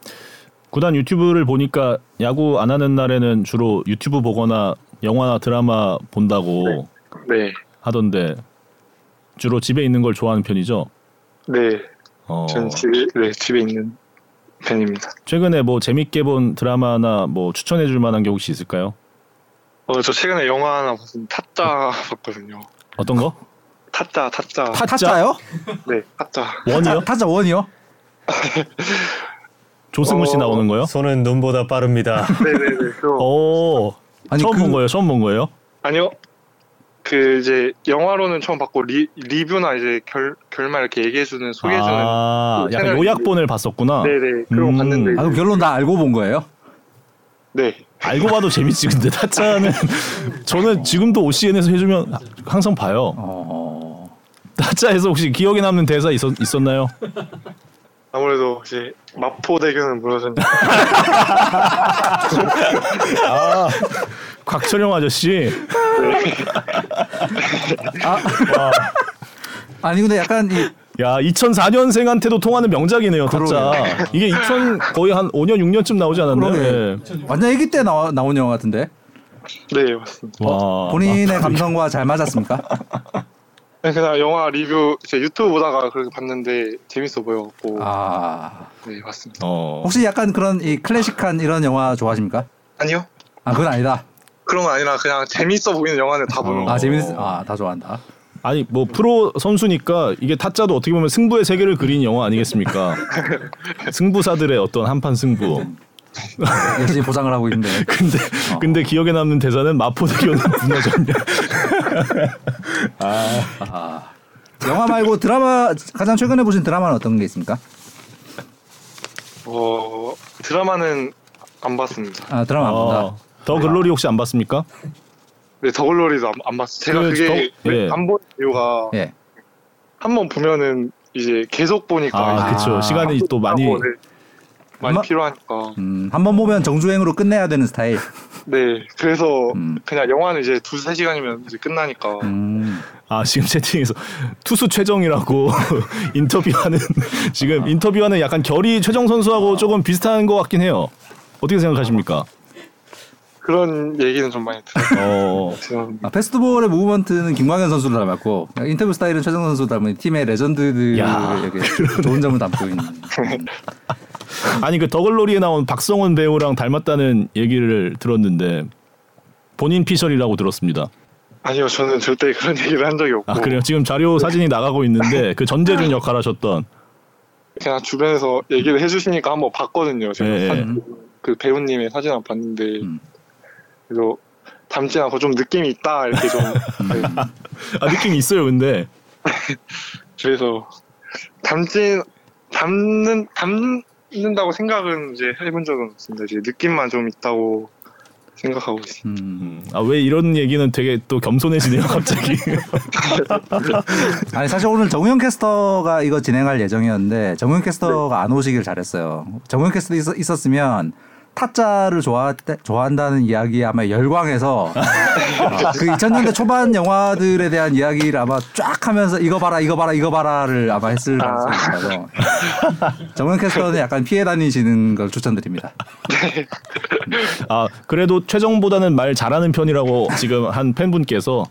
구단 유튜브를 보니까 야구 안 하는 날에는 주로 유튜브 보거나 영화나 드라마 본다고 네. 네. 하던데 주로 집에 있는 걸 좋아하는 편이죠? 네. 어. 전 집에 네, 집에 있는 편입니다. 최근에 뭐 재밌게 본 드라마나 뭐 추천해 줄 만한 게 혹시 있을까요? 어, 저 최근에 영화 하나 봤습니 타짜 봤거든요. 어떤 거? 타짜, 타짜. 타짜? 요 네, 타짜. 원이요? 타짜 원이요? 조승우 씨 어... 나오는 거요? 손은 눈보다 빠릅니다. 네네네. 오, 아니, 처음 그... 본 거예요? 처음 본 거예요? 아니요. 그 이제 영화로는 처음 봤고 리, 리뷰나 이제 결 결말 이렇게 얘기해주는 소개해주는 아, 그 약간 요약본을 봤었구나. 네네. 그런 음. 봤는데. 아, 그럼 결론 다 알고 본 거예요? 네. 알고 봐도 재밌지. 근데 타짜는 저는 지금도 OCN에서 해주면 항상 봐요. 어... 타짜에서 혹시 기억에 남는 대사 있었, 있었나요? 아무래도 이제 마포 대교는 무너졌냐. 아, 곽철영 아저씨. 네. 아, 아니 근데 약간 이 야 2004년생한테도 통하는 명작이네요 타짜 이게 2000 거의 한 5년 6년쯤 나오지 않았나요? 네. 완전 애기 때 나와, 나온 영화 같은데 네 맞습니다 어, 본인의 감성과 잘 맞았습니까? 네, 그냥 영화 리뷰 제 유튜브 보다가 그렇게 봤는데 재밌어 보여갖고 아, 네 맞습니다. 어. 혹시 약간 그런 이 클래식한 이런 영화 좋아하십니까? 아니요. 아 그건 아니다. 그런 건 아니라 그냥 재밌어 보이는 영화는 다 보는 거. 아 재밌, 아다 좋아한다. 아니 뭐 프로 선수니까 이게 타짜도 어떻게 보면 승부의 세계를 그린 영화 아니겠습니까? 승부사들의 어떤 한판 승부. 열심히 보상을 하고 있는데. 근데 어. 근데 기억에 남는 대사는 마포대교는 무너졌냐. 아. 아. 영화 말고 드라마 가장 최근에 보신 드라마는 어떤 게 있습니까? 어 드라마는 안 봤습니다. 아 드라마 안 본다. 어, 더 글로리 혹시 안 봤습니까? 네 더글로리도 안, 안 봤어요. 제가 그, 게 예. 안본 이유가 예. 한번 보면은 이제 계속 보니까 아, 그렇죠. 시간이 또 많이 네. 많이 한번, 필요하니까. 음, 한번 보면 정주행으로 끝내야 되는 스타일. 네, 그래서 음. 그냥 영화는 이제 두세 시간이면 이제 끝나니까. 음. 아 지금 채팅에서 투수 최정이라고 인터뷰하는 지금 인터뷰하는 약간 결이 최정 선수하고 조금 비슷한 것 같긴 해요. 어떻게 생각하십니까? 그런 얘기는 좀 많이 들어요. 어. 아, 페스트볼의 무브먼트는 김광현 선수를 닮았고 인터뷰 스타일은 최정 선수 닮은 팀의 레전드들에게 좋은 점을 담고 있는. 아니 그 더글로리에 나온 박성원 배우랑 닮았다는 얘기를 들었는데 본인 피셜이라고 들었습니다. 아니요, 저는 절대 그런 얘기를 한 적이 없고. 아 그래요? 지금 자료 사진이 나가고 있는데 그 전재준 역할 하셨던. 그냥 주변에서 얘기를 해주시니까 한번 봤거든요. 제가 네. 사진, 그 배우님의 사진 을 봤는데 음. 그래서 닮지 않고 좀 느낌이 있다 이렇게 좀. 네. 아 느낌이 있어요, 근데. 그래서 닮진 닮는 닮 있는다고 생각은 이제 해본 적은 없습니다. 이제 느낌만 좀 있다고 생각하고 있습니다. 음, 아왜 이런 얘기는 되게 또 겸손해지네요 갑자기. 아니 사실 오늘 정우영 캐스터가 이거 진행할 예정이었는데 정우영 캐스터가 네. 안 오시길 잘했어요. 정우영 캐스터 있, 있었으면 타짜를 좋아 좋아한다는 이야기에 아마 열광해서 그 2000년대 초반 영화들에 대한 이야기를 아마 쫙 하면서 이거 봐라 이거 봐라 이거 봐라를 아마 했을 가능성이 있어서 정은 캐스터는 약간 피해 다니시는 걸 추천드립니다. 아 그래도 최정보다는 말 잘하는 편이라고 지금 한 팬분께서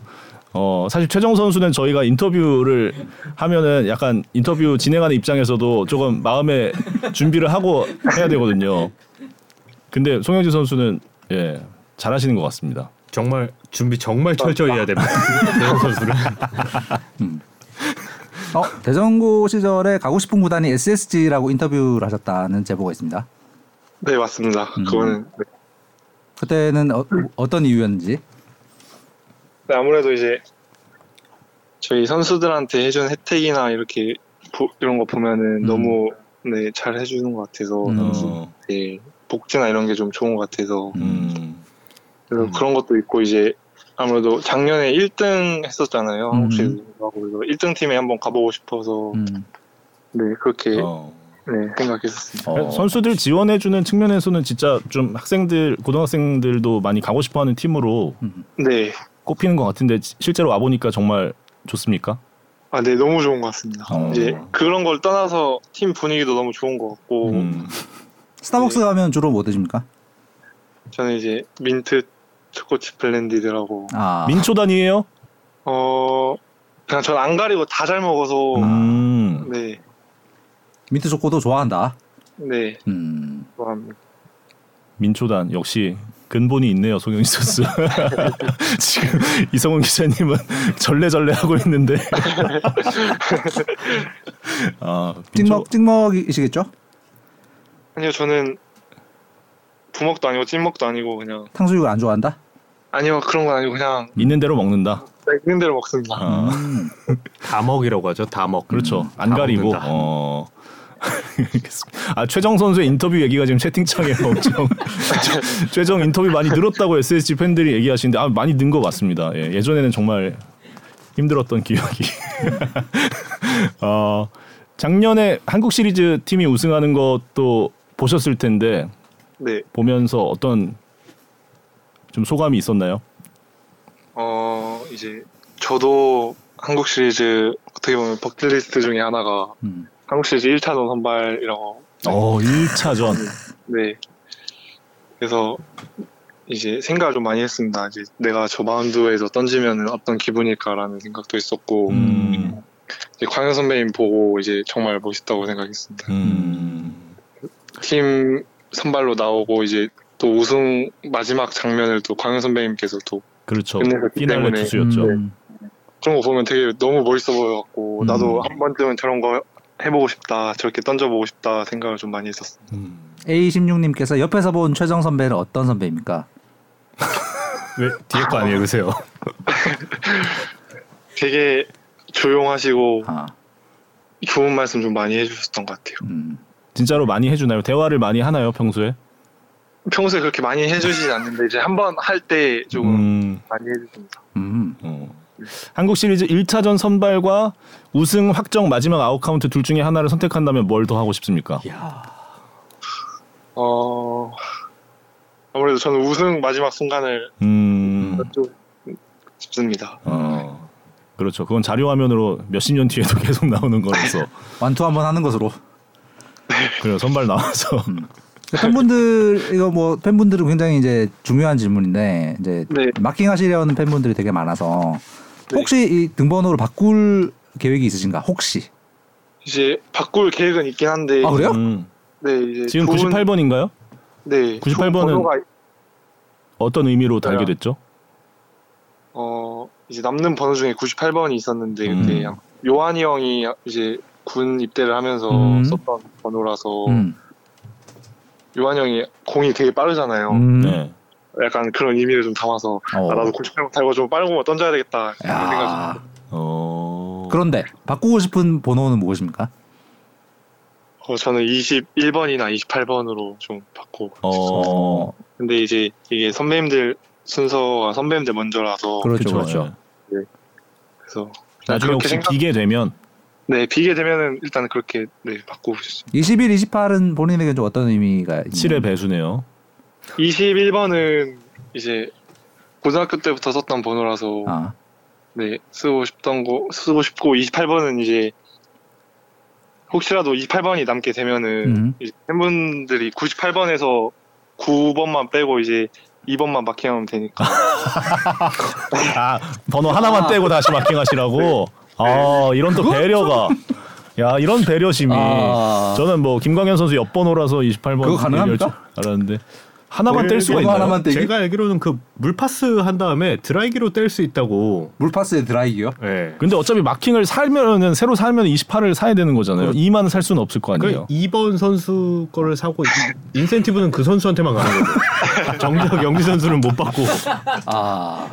어 사실 최정 선수는 저희가 인터뷰를 하면은 약간 인터뷰 진행하는 입장에서도 조금 마음의 준비를 하고 해야 되거든요. 근데 송영진 선수는 예 잘하시는 것 같습니다. 정말 준비 정말 철저히 해야 됩니다. 대전 선수는. 음. 어, 대전고 시절에 가고 싶은 구단이 SSG라고 인터뷰를 하셨다는 제보가 있습니다. 네 맞습니다. 음. 그거는 네. 그때는 어, 떤 이유였는지? 네, 아무래도 이제 저희 선수들한테 해준 혜택이나 이렇게 보, 이런 거 보면은 음. 너무 네, 잘 해주는 것 같아서 음. 네, 복지나 이런 게 좀 좋은 것 같아서 음. 그래서 음. 그런 것도 있고 이제 아무래도 작년에 1등 했었잖아요. 음. 혹시 1등 팀에 한번 가보고 싶어서 음. 네 그렇게 어. 네 생각했었습니다. 어. 선수들 지원해주는 측면에서는 진짜 좀 학생들 고등학생들도 많이 가고 싶어하는 팀으로 음. 네. 꼽히는 것 같은데 지- 실제로 와 보니까 정말 좋습니까? 아, 네, 너무 좋은 것 같습니다. 어. 이제 그런 걸 떠나서 팀 분위기도 너무 좋은 것 같고, 음. 스타벅스 가면 주로 뭐 드십니까? 저는 이제 민트 초코칩 blended라고, 아. 민초단이에요? 어, 그냥 전 안 가리고 다 잘 먹어서, 음. 네, 민트 초코도 좋아한다. 네, 음. 좋아합니다. 민초단 역시 근본이 있네요 송영진 선수. 지금 이성훈 기자님은 절레절레 하고 있는데. 아 민초. 찍먹 찍먹이시겠죠? 아니요, 저는 부먹도 아니고 찐먹도 아니고 그냥, 탕수육을 안 좋아한다? 아니요, 그런 건 아니고 그냥 있는 대로 먹는다. 있는 대로 먹습니다. 아, 음. 다먹이라고 하죠. 다먹. 그렇죠. 음, 안다 가리고. 먹는다. 어. 아 최정 선수의 인터뷰 얘기가 지금 채팅창에 엄청 최정 인터뷰 많이 늘었다고 SSG 팬들이 얘기하시는데 아 많이 는것 같습니다. 예, 예전에는 정말 힘들었던 기억이. 어, 작년에 한국 시리즈 팀이 우승하는 것도 보셨을 텐데 네, 보면서 어떤 좀 소감이 있었나요? 어, 이제 저도 한국 시리즈 어떻게 보면 버킷리스트 중에 하나가 음. 한국 시리즈 1차전 선발이라고 어 1차전. 네. 그래서 이제 생각을 좀 많이 했습니다. 이제 내가 저 마운드에서 던지면 어떤 기분일까라는 생각도 했었고, 음, 이제 광현 선배님 보고 이제 정말 멋있다고 생각했습니다. 음, 팀 선발로 나오고 이제 또 우승 마지막 장면을 또 광현 선배님께서 또 그렇죠. 끝내셨기 피날레 때문에 투수였죠. 음. 그런 거 보면 되게 너무 멋있어 보여갖고 음. 나도 한 번쯤은 저런 거 해보고 싶다, 저렇게 던져보고 싶다 생각을 좀 많이 했었습니다. 음. A16님께서 옆에서 본 최정 선배는 어떤 선배입니까? 왜 뒤에 거 아니에요, 그세요? 되게 조용하시고 아, 좋은 말씀 좀 많이 해주셨던 것 같아요. 음. 진짜로 많이 해주나요? 대화를 많이 하나요 평소에? 평소에 그렇게 많이 해주시진 않는데 이제 한 번 할 때 조금 음, 많이 해주십니다. 음. 어. 한국 시리즈 1차전 선발과 우승 확정 마지막 아웃 카운트 둘 중에 하나를 선택한다면 뭘 더 하고 싶습니까? 어 아무래도 저는 우승 마지막 순간을 음, 좀 싶습니다. 어, 그렇죠. 그건 자료 화면으로 몇십 년 뒤에도 계속 나오는 거라서 완투 한번 하는 것으로. 그래요. 선발 나와서 팬분들 이거 뭐 팬분들은 굉장히 이제 중요한 질문인데 이제 네. 마킹하시려는 팬분들이 되게 많아서 네. 혹시 이 등번호를 바꿀 계획이 있으신가? 혹시? 이제 바꿀 계획은 있긴 한데 아 그래요? 음, 네 이제 지금 좋은- 98번인가요? 네 98 좋은 번은- 번호가 어떤 의미로 달게 네. 됐죠? 어 이제 남는 번호 중에 98번이 있었는데 음. 그때 요한이 형이 이제 군 입대를 하면서 음. 썼던 번호라서 음. 요한 형이 공이 되게 빠르잖아요. 음. 네. 약간 그런 의미를 좀 담아서 어. 아, 나도 98번 달고 좀 빠른 거 던져야 되겠다 이런 생각. 야. 어. 그런데 바꾸고 싶은 번호는 무엇입니까? 어, 저는 21번이나 28번으로 좀 바꾸고. 어. 근데 이제 이게 선배님들 순서가 선배님들 먼저라서 그렇죠, 그렇죠. 예. 그래서 나중에 혹시 생각- 비게 되면 네 비게 되면은 일단 그렇게 네 바꾸고 싶습니다. 21, 28은 본인에게 좀 어떤 의미가 있나요? 7의 배수네요. 21번은 이제 고등학교 때부터 썼던 번호라서 아, 네 쓰고 싶던 거 쓰고 싶고 28번은 이제 혹시라도 28번이 남게 되면은 음. 이제 팬분들이 98번에서 9번만 빼고 이제 2번만 마킹하면 되니까 아 번호 하나만 떼고 다시 마킹하시라고. 아 이런 또 배려가. 야 이런 배려심이. 아. 저는 뭐 김광현 선수 옆번호라서 28번 그거 가능합니까? 알았는데 하나만 뗄 수가 있나요? 하나만 떼기? 제가 알기로는 그 물파스 한 다음에 드라이기로 뗄 수 있다고. 물파스의 드라이기요? 예. 근데 어차피 마킹을 살면은 새로 살면 28을 사야 되는 거잖아요. 2만 살 수는 없을 거 아니에요. 그 2번 선수 거를 사고 이- 인센티브는 그 선수한테만 가는 거죠. 정적 영지 선수는 못 받고. 아.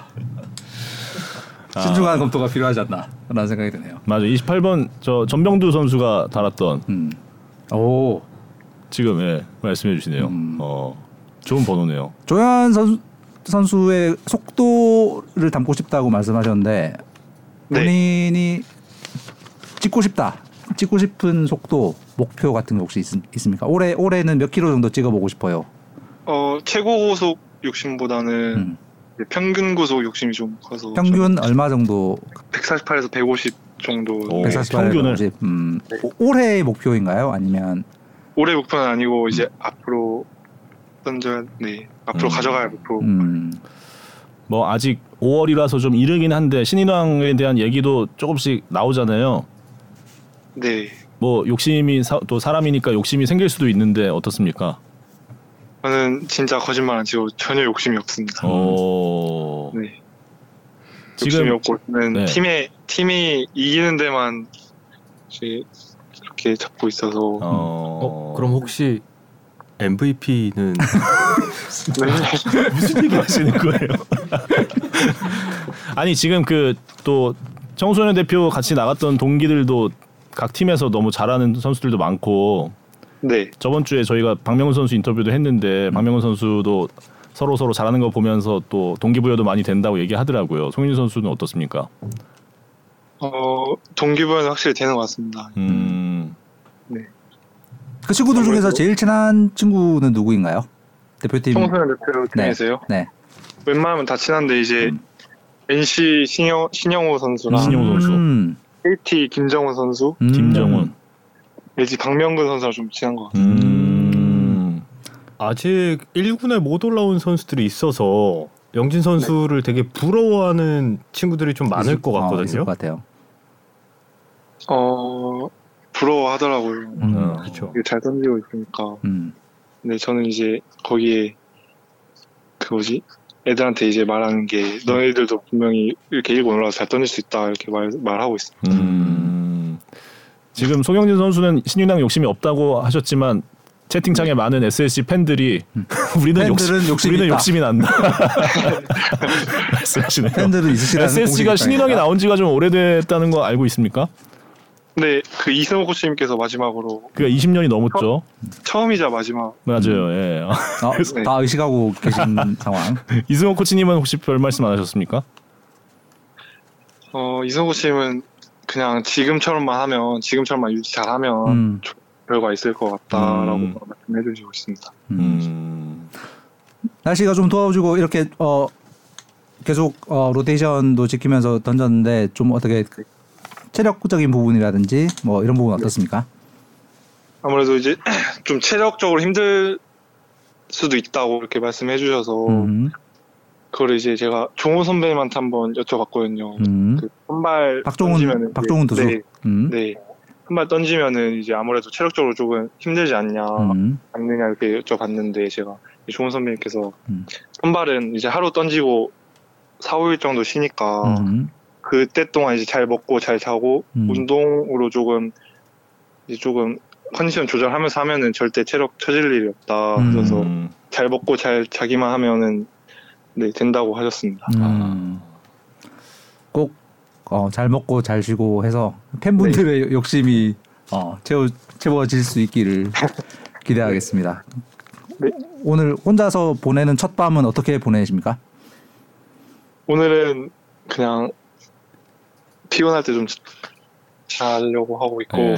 신중한 검토가 필요하지 않나 라는 생각이 드네요. 맞아. 28번 저 전병두 선수가 달았던 음. 오. 지금 예, 말씀해 주시네요. 음. 어. 좋은 번호네요. 조현 선수, 선수의 속도 속도를 담고 싶다고 말씀하셨는데 네. 본인이 네. 찍고 싶다. 찍고 싶은 속도 목표 같은 게 혹시 있, 있습니까? 올해 올해는 몇 킬로 정도 찍어 보고 싶어요. 어 최고 고속 욕심보다는 음. 평균 고속 욕심이 좀 커서 평균 얼마 정도? 148에서 150 정도. 148 평균을 150. 음. 네. 올해의 목표인가요? 아니면 올해 목표는 아니고 이제 음. 앞으로 던져 네 앞으로 음. 가져갈 목표. 음. 뭐 아직 5월이라서 좀 이르긴 한데 신인왕에 대한 얘기도 조금씩 나오잖아요. 네. 뭐 욕심이 사, 또 사람이니까 욕심이 생길 수도 있는데 어떻습니까? 저는 진짜 거짓말 안 치고 전혀 욕심이 없습니다. 오. 네. 욕심이 없고 저는 네. 팀에 팀이 이기는 데만 이렇게 잡고 있어서. 어... 어 그럼 혹시 MVP는 네. 무슨 얘기 하시는 거예요? 아니 지금 그 또 청소년 대표 같이 나갔던 동기들도 각 팀에서 너무 잘하는 선수들도 많고 네. 저번 주에 저희가 박명훈 선수 인터뷰도 했는데 박명훈 선수도 서로 서로 잘하는 거 보면서 또 동기부여도 많이 된다고 얘기하더라고요. 송윤 선수는 어떻습니까? 어 동기부여는 확실히 되는 것 같습니다. 음. 네. 그 친구들 중에서 제일 친한 친구는 누구인가요? 대표팀. 청소년 대표 팀에서요? 네. 네. 웬만하면 다 친한데 이제 음. NC 신영 신영호 선수랑 신영호 선수, 음. KT 김정훈 선수, 음. 김정훈, LG 박명근 선수랑 좀 친한 것 같습니다. 음. 아직 1군에 못 올라온 선수들이 있어서 영진 선수를 네. 되게 부러워하는 친구들이 좀 많을 있을, 것 같거든요. 어, 것 같아요. 어 부러워하더라고요. 음, 그렇죠. 잘 던지고 있으니까. 음. 근데 저는 이제 거기에 그 뭐지 애들한테 이제 말하는 게 너희들도 분명히 이렇게 일본 올라가서 잘 던질 수 있다 이렇게 말 말하고 있습니다. 음. 지금 송영진 선수는 신인왕 욕심이 없다고 하셨지만 채팅창에 많은 SSG 팬들이 음. 우리는 욕심, 우리는 욕심이 난다. 팬들은 있으시다는 SSG가 신인왕이 나온 지가 좀 오래됐다는 거 알고 있습니까? 네, 그 이승호 코치님께서 마지막으로 그 20년이 넘었죠. 처, 음이자 마지막. 맞아요. 예. 아, 네. 다 의식하고 계신 상황. 이승호 코치님은 혹시 별 말씀 안 하셨습니까? 어, 이승호 코치님은 그냥 지금처럼만 하면 지금처럼만 유지 잘하면 음. 결과 있을 것 같다라고 음. 말씀해 주시고 있습니다. 음. 날씨가 좀 도와주고 이렇게 어 계속 어 로테이션도 지키면서 던졌는데 좀 어떻게 체력적인 부분이라든지 뭐 이런 부분 어떻습니까? 아무래도 이제 좀 체력적으로 힘들 수도 있다고 이렇게 말씀해 주셔서 음. 그걸 이제 제가 종호 선배님한테 한번 여쭤봤거든요. 음. 그 선발 박종훈 박종훈 투수. 네, 음. 네. 한발 던지면은 이제 아무래도 체력적으로 조금 힘들지 않냐, 음. 않느냐 이렇게 여쭤봤는데 제가 종훈 선배님께서 음. 선발은 이제 하루 던지고 4, 5일 정도 쉬니까 음. 그때 동안 이제 잘 먹고 잘 자고 음. 운동으로 조금 이제 조금 컨디션 조절하면서 하면은 절대 체력 처질 일이 없다. 음. 그래서 잘 먹고 잘 자기만 하면은 네 된다고 하셨습니다. 음. 꼭잘 어, 먹고 잘 쉬고 해서 팬분들의 네. 욕심이 어, 채워 채워질 수 있기를 기대하겠습니다. 네. 오늘 혼자서 보내는 첫 밤은 어떻게 보내십니까? 오늘은 그냥 피곤할 때 좀 자려고 하고 있고 네.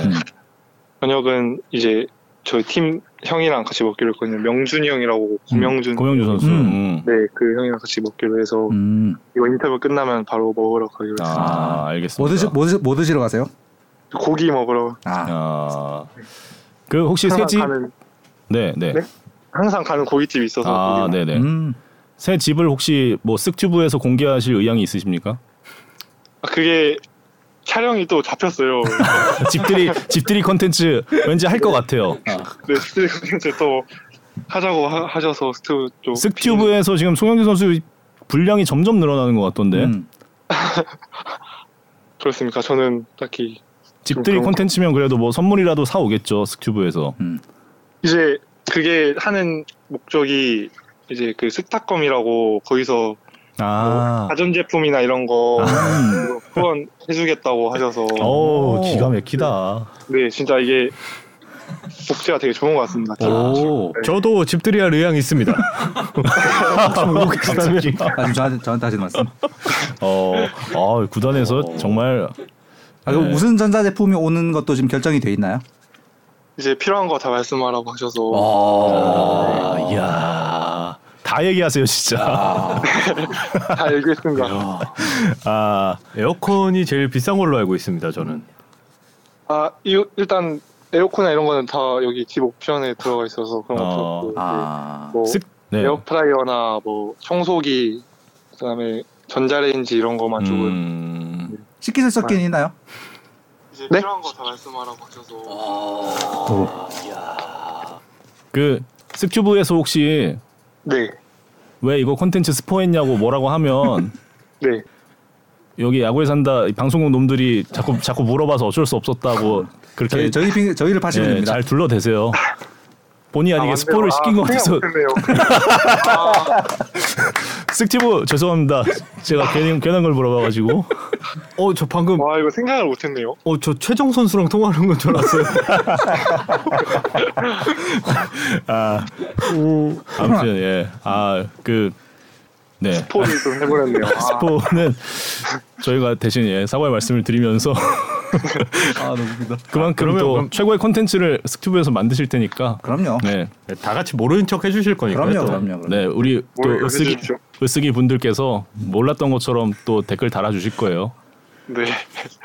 저녁은 이제 저희 팀 형이랑 같이 먹기로 했거든요. 명준이 형이라고 고명준 음, 고명준 선수. 음. 네, 그 형이랑 같이 먹기로 해서 음. 이거 인터뷰 끝나면 바로 먹으러 가기로 아, 했습니다. 아, 알겠습니다. 뭐, 드시, 뭐, 드시, 뭐 드시러 가세요? 고기 먹으러. 아. 아. 그 혹시 새 집? 가는, 네, 네, 네. 항상 가는 고깃집이 있어서. 아, 네, 네. 음. 새 집을 혹시 뭐 쓱튜브에서 공개하실 의향이 있으십니까? 아, 그게 촬영이 또 잡혔어요. 집들이 집들이 컨텐츠 왠지 할 것 같아요. 네, 집들이 컨텐츠 또 하자고 하, 셔서 쓱튜브 쪽. 쓱튜브에서 지금 송영진 선수 분량이 점점 늘어나는 것 같던데. 음. 그렇습니까? 저는 딱히 집들이 콘텐츠면 그래도 뭐 선물이라도 사 오겠죠 쓱튜브에서. 음. 이제 그게 하는 목적이 이제 그 스타컴이라고 거기서 아. 뭐 가전제품이나 이런 거 아. 후원 해주겠다고 하셔서 오 기가 막히다. 네 진짜 이게 복지가 되게 좋은 것 같습니다. 오, 네. 저도 집들이할 의향 있습니다. 갑자기 아, 저한테 저한테 하시는 말씀. 어, 아 구단에서 어. 정말 아, 네. 무슨 전자 제품이 오는 것도 지금 결정이 돼 있나요? 이제 필요한 거 다 말씀하라고 하셔서. 아, 네. 이야. 다 얘기하세요 진짜. 아. 다 얘기했습니다. 아 에어컨이 제일 비싼 걸로 알고 있습니다 저는. 아 이, 일단 에어컨이나 이런 거는 다 여기 집 옵션에 들어가 있어서 그런 어. 것도 아. 뭐 쓱, 네. 에어프라이어나 뭐 청소기 그다음에 전자레인지 이런 거만 조금 음... 식기세척기는 있나요? 이제 네? 필요한 거 다 말씀하라고 하셔서 아... 그 쓱튜브에서 혹시 네. 왜 이거 콘텐츠 스포했냐고 뭐라고 하면 네. 여기 야구에 산다 방송국 놈들이 자꾸 자꾸 물어봐서 어쩔 수 없었다고 그렇게 저희 저희, 저희를 파시면 예, 됩니다. 잘 둘러대세요. 본의 아니게 아, 스포를 시킨 것 같아서. 쓱티브 죄송합니다. 제가 괜히 괜한 걸 물어봐가지고. 어 저 방금. 와 이거 생각을 못했네요. 어 저 최정 선수랑 통화하는 건 줄 알았어요. 아, 음. 아무튼 예, 아그 네. 스포를 좀 해버렸네요. 스포는 저희가 대신 예, 사과의 말씀을 드리면서 아 너무 웃기다. 그만큼 아, 또 그럼... 최고의 컨텐츠를 스튜브에서 만드실 테니까. 그럼요. 네. 네 다 같이 모르는 척 해주실 거니까. 그럼요, 그럼요, 그럼요. 네, 우리 또 으쓰기 으쓰기 분들께서 몰랐던 것처럼 또 댓글 달아주실 거예요. 네.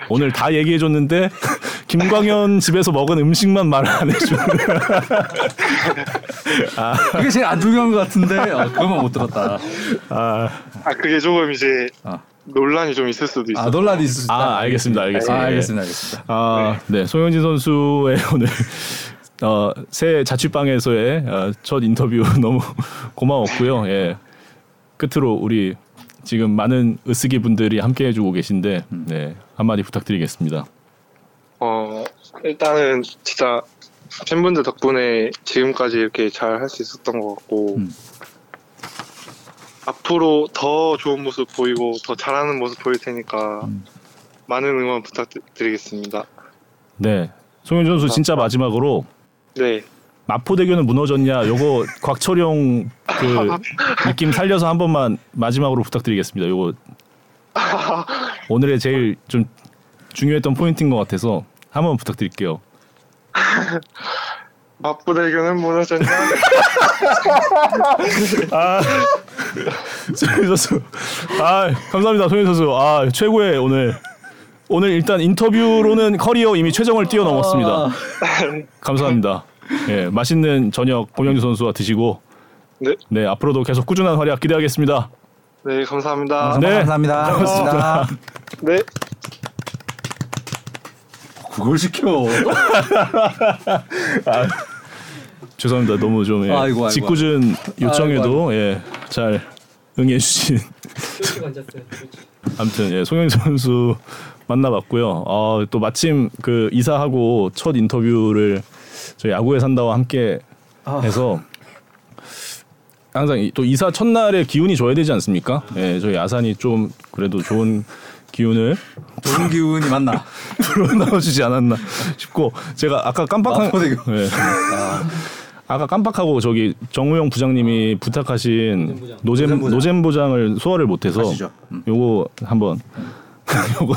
오늘 다 얘기해 줬는데 김광현 집에서 먹은 음식만 말을 안 해주는. 아. 그게 제일 안 중요한 것 같은데 어, 그것만 못 들었다. 아, 아 그게 조금 이제 어. 논란이 좀 있을 수도 있어요. 아 논란이 있을 수도. 아 알겠습니다, 알겠습니다. 아, 알겠습니다, 알겠습니다. 아 네, 네 송영진 선수의 오늘 어, 새 자취방에서의 어, 첫 인터뷰 너무 고마웠고요. 예. 끝으로 우리 지금 많은 으쓰기 분들이 함께 해주고 계신데 음. 네 한마디 부탁드리겠습니다. 어 일단은 진짜 팬분들 덕분에 지금까지 이렇게 잘 할 수 있었던 것 같고 음. 앞으로 더 좋은 모습 보이고 더 잘하는 모습 보일 테니까 음. 많은 응원 부탁드리겠습니다. 네, 송현 선수 진짜 마지막으로 네. 마포 대교는 무너졌냐? 요거 곽철용 그 느낌 살려서 한 번만 마지막으로 부탁드리겠습니다. 요거 오늘의 제일 좀 중요했던 포인트인 것 같아서 한번 부탁드릴게요. 마포대교는 무너졌냐? 아, 소희 선수. 아, 감사합니다, 소희 선수. 아, 최고의 오늘. 오늘 일단 인터뷰로는 커리어 이미 최정을 뛰어넘었습니다. 감사합니다. 예, 맛있는 저녁 고명주 선수와 드시고 네. 네, 앞으로도 계속 꾸준한 활약 기대하겠습니다. 네, 감사합니다. 네, 감사합니다. 감사합니다. 네. 그걸 시켜. 아, 죄송합니다. 너무 좀 예, 아이고, 아이고, 짓궂은 요청에도 아이고, 예, 잘 응해 주신. 아무튼 예, 송영 선수 만나봤고요. 어, 또 마침 그 이사하고 첫 인터뷰를 저희 야구에 산다와 함께 아. 해서 항상 또 이사 첫날에 기운이 줘야 되지 않습니까? 예, 저희 아산이 좀 그래도 좋은 기운을 좋은 기운이 맞나 불어 넣어주지 않았나 싶고 제가 아까 깜빡한 예. 아. 아까 깜빡하고 저기 정우영 부장님이 부탁하신 노잼 노잼 보장을 소화를 못해서 음. 요거 한번 요거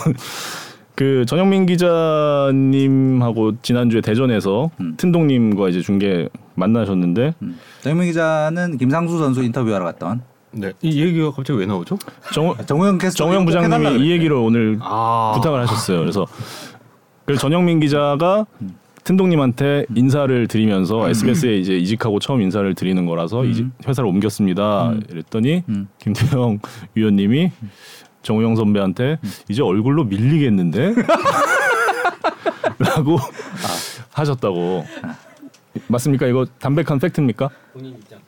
그 전영민 기자님하고 지난주에 대전에서 음. 튼동님과 이제 중계 만나셨는데 음. 전영민 기자는 김상수 선수 인터뷰하러 갔던 네. 이 얘기가 갑자기 왜 나오죠? 정, 정우영 캐스터 정우영 부장님이 이 얘기를 오늘 아~ 부탁을 하셨어요. 그래서 그 전영민 기자가 음. 튼동님한테 음. 인사를 드리면서 음. SBS에 이제 이직하고 처음 인사를 드리는 거라서 음. 이직 회사를 옮겼습니다. 음. 이랬더니 김태형 위원님이 정우영 선배한테 음. 이제 얼굴로 밀리겠는데? 라고 아. 하셨다고. 맞습니까? 이거 담백한 팩트입니까? 본인 입장.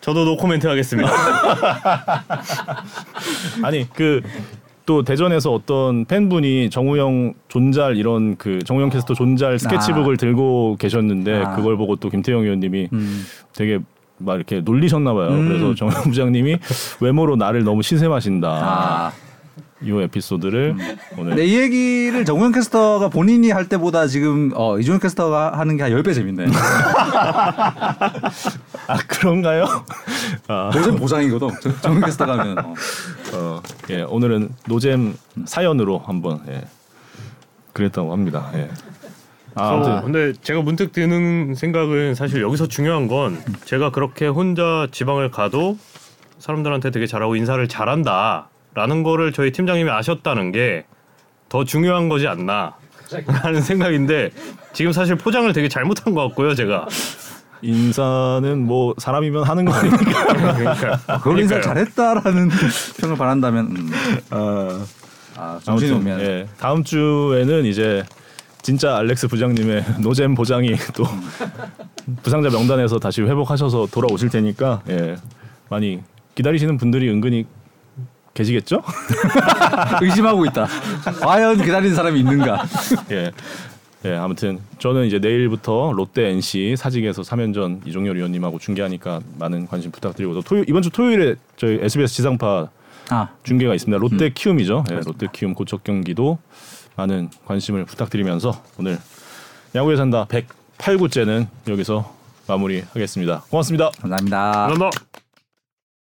저도 노코멘트 하겠습니다. 아니 그 또 대전에서 어떤 팬분이 정우영 존잘 이런 그 정우영 캐스터 존잘 스케치북을 아. 들고 계셨는데 아. 그걸 보고 또 김태형 의원님이 음. 되게 막 이렇게 놀리셨나 봐요. 음. 그래서 정영 부장님이 외모로 나를 너무 시샘하신다. 아. 이 에피소드를 오늘 네, 이 얘기를 정우영 캐스터가 본인이 할 때보다 지금 어, 이종현 캐스터가 하는 게 한 10배 재밌네. 아 그런가요? 아, 노잼 보장이거든. 정- 정우영 캐스터가 하면. 어. 어, 예, 오늘은 노잼 사연으로 한번 예, 그랬다고 합니다. 예. 아, 어, 아무튼 근데 제가 문득 드는 생각은 사실 여기서 중요한 건 제가 그렇게 혼자 지방을 가도 사람들한테 되게 잘하고 인사를 잘한다 라는 거를 저희 팀장님이 아셨다는 게 더 중요한 거지 않나라는 생각인데 지금 사실 포장을 되게 잘못한 것 같고요 제가 인사는 뭐 사람이면 하는 거 아닙니까? 그러니까 그걸 인사. 잘했다라는 평을 바란다면 음. 아, 아, 정신이 오면 예, 다음 주에는 이제 진짜 알렉스 부장님의 노잼 보장이 또 부상자 명단에서 다시 회복하셔서 돌아오실 테니까 예, 많이 기다리시는 분들이 은근히 계시겠죠? 의심하고 있다. 과연 기다리는 사람이 있는가? 예. 예, 아무튼 저는 이제 내일부터 롯데 NC 사직에서 3연전 이종열 위원님하고 중계하니까 많은 관심 부탁드리고 또 토요, 이번 주 토요일에 저희 SBS 지상파 아, 중계가 있습니다. 롯데 키움이죠. 예, 롯데 키움 고척 경기도 많은 관심을 부탁드리면서 오늘 야구에 산다 108구째는 여기서 마무리하겠습니다. 고맙습니다. 감사합니다. 감사합니다.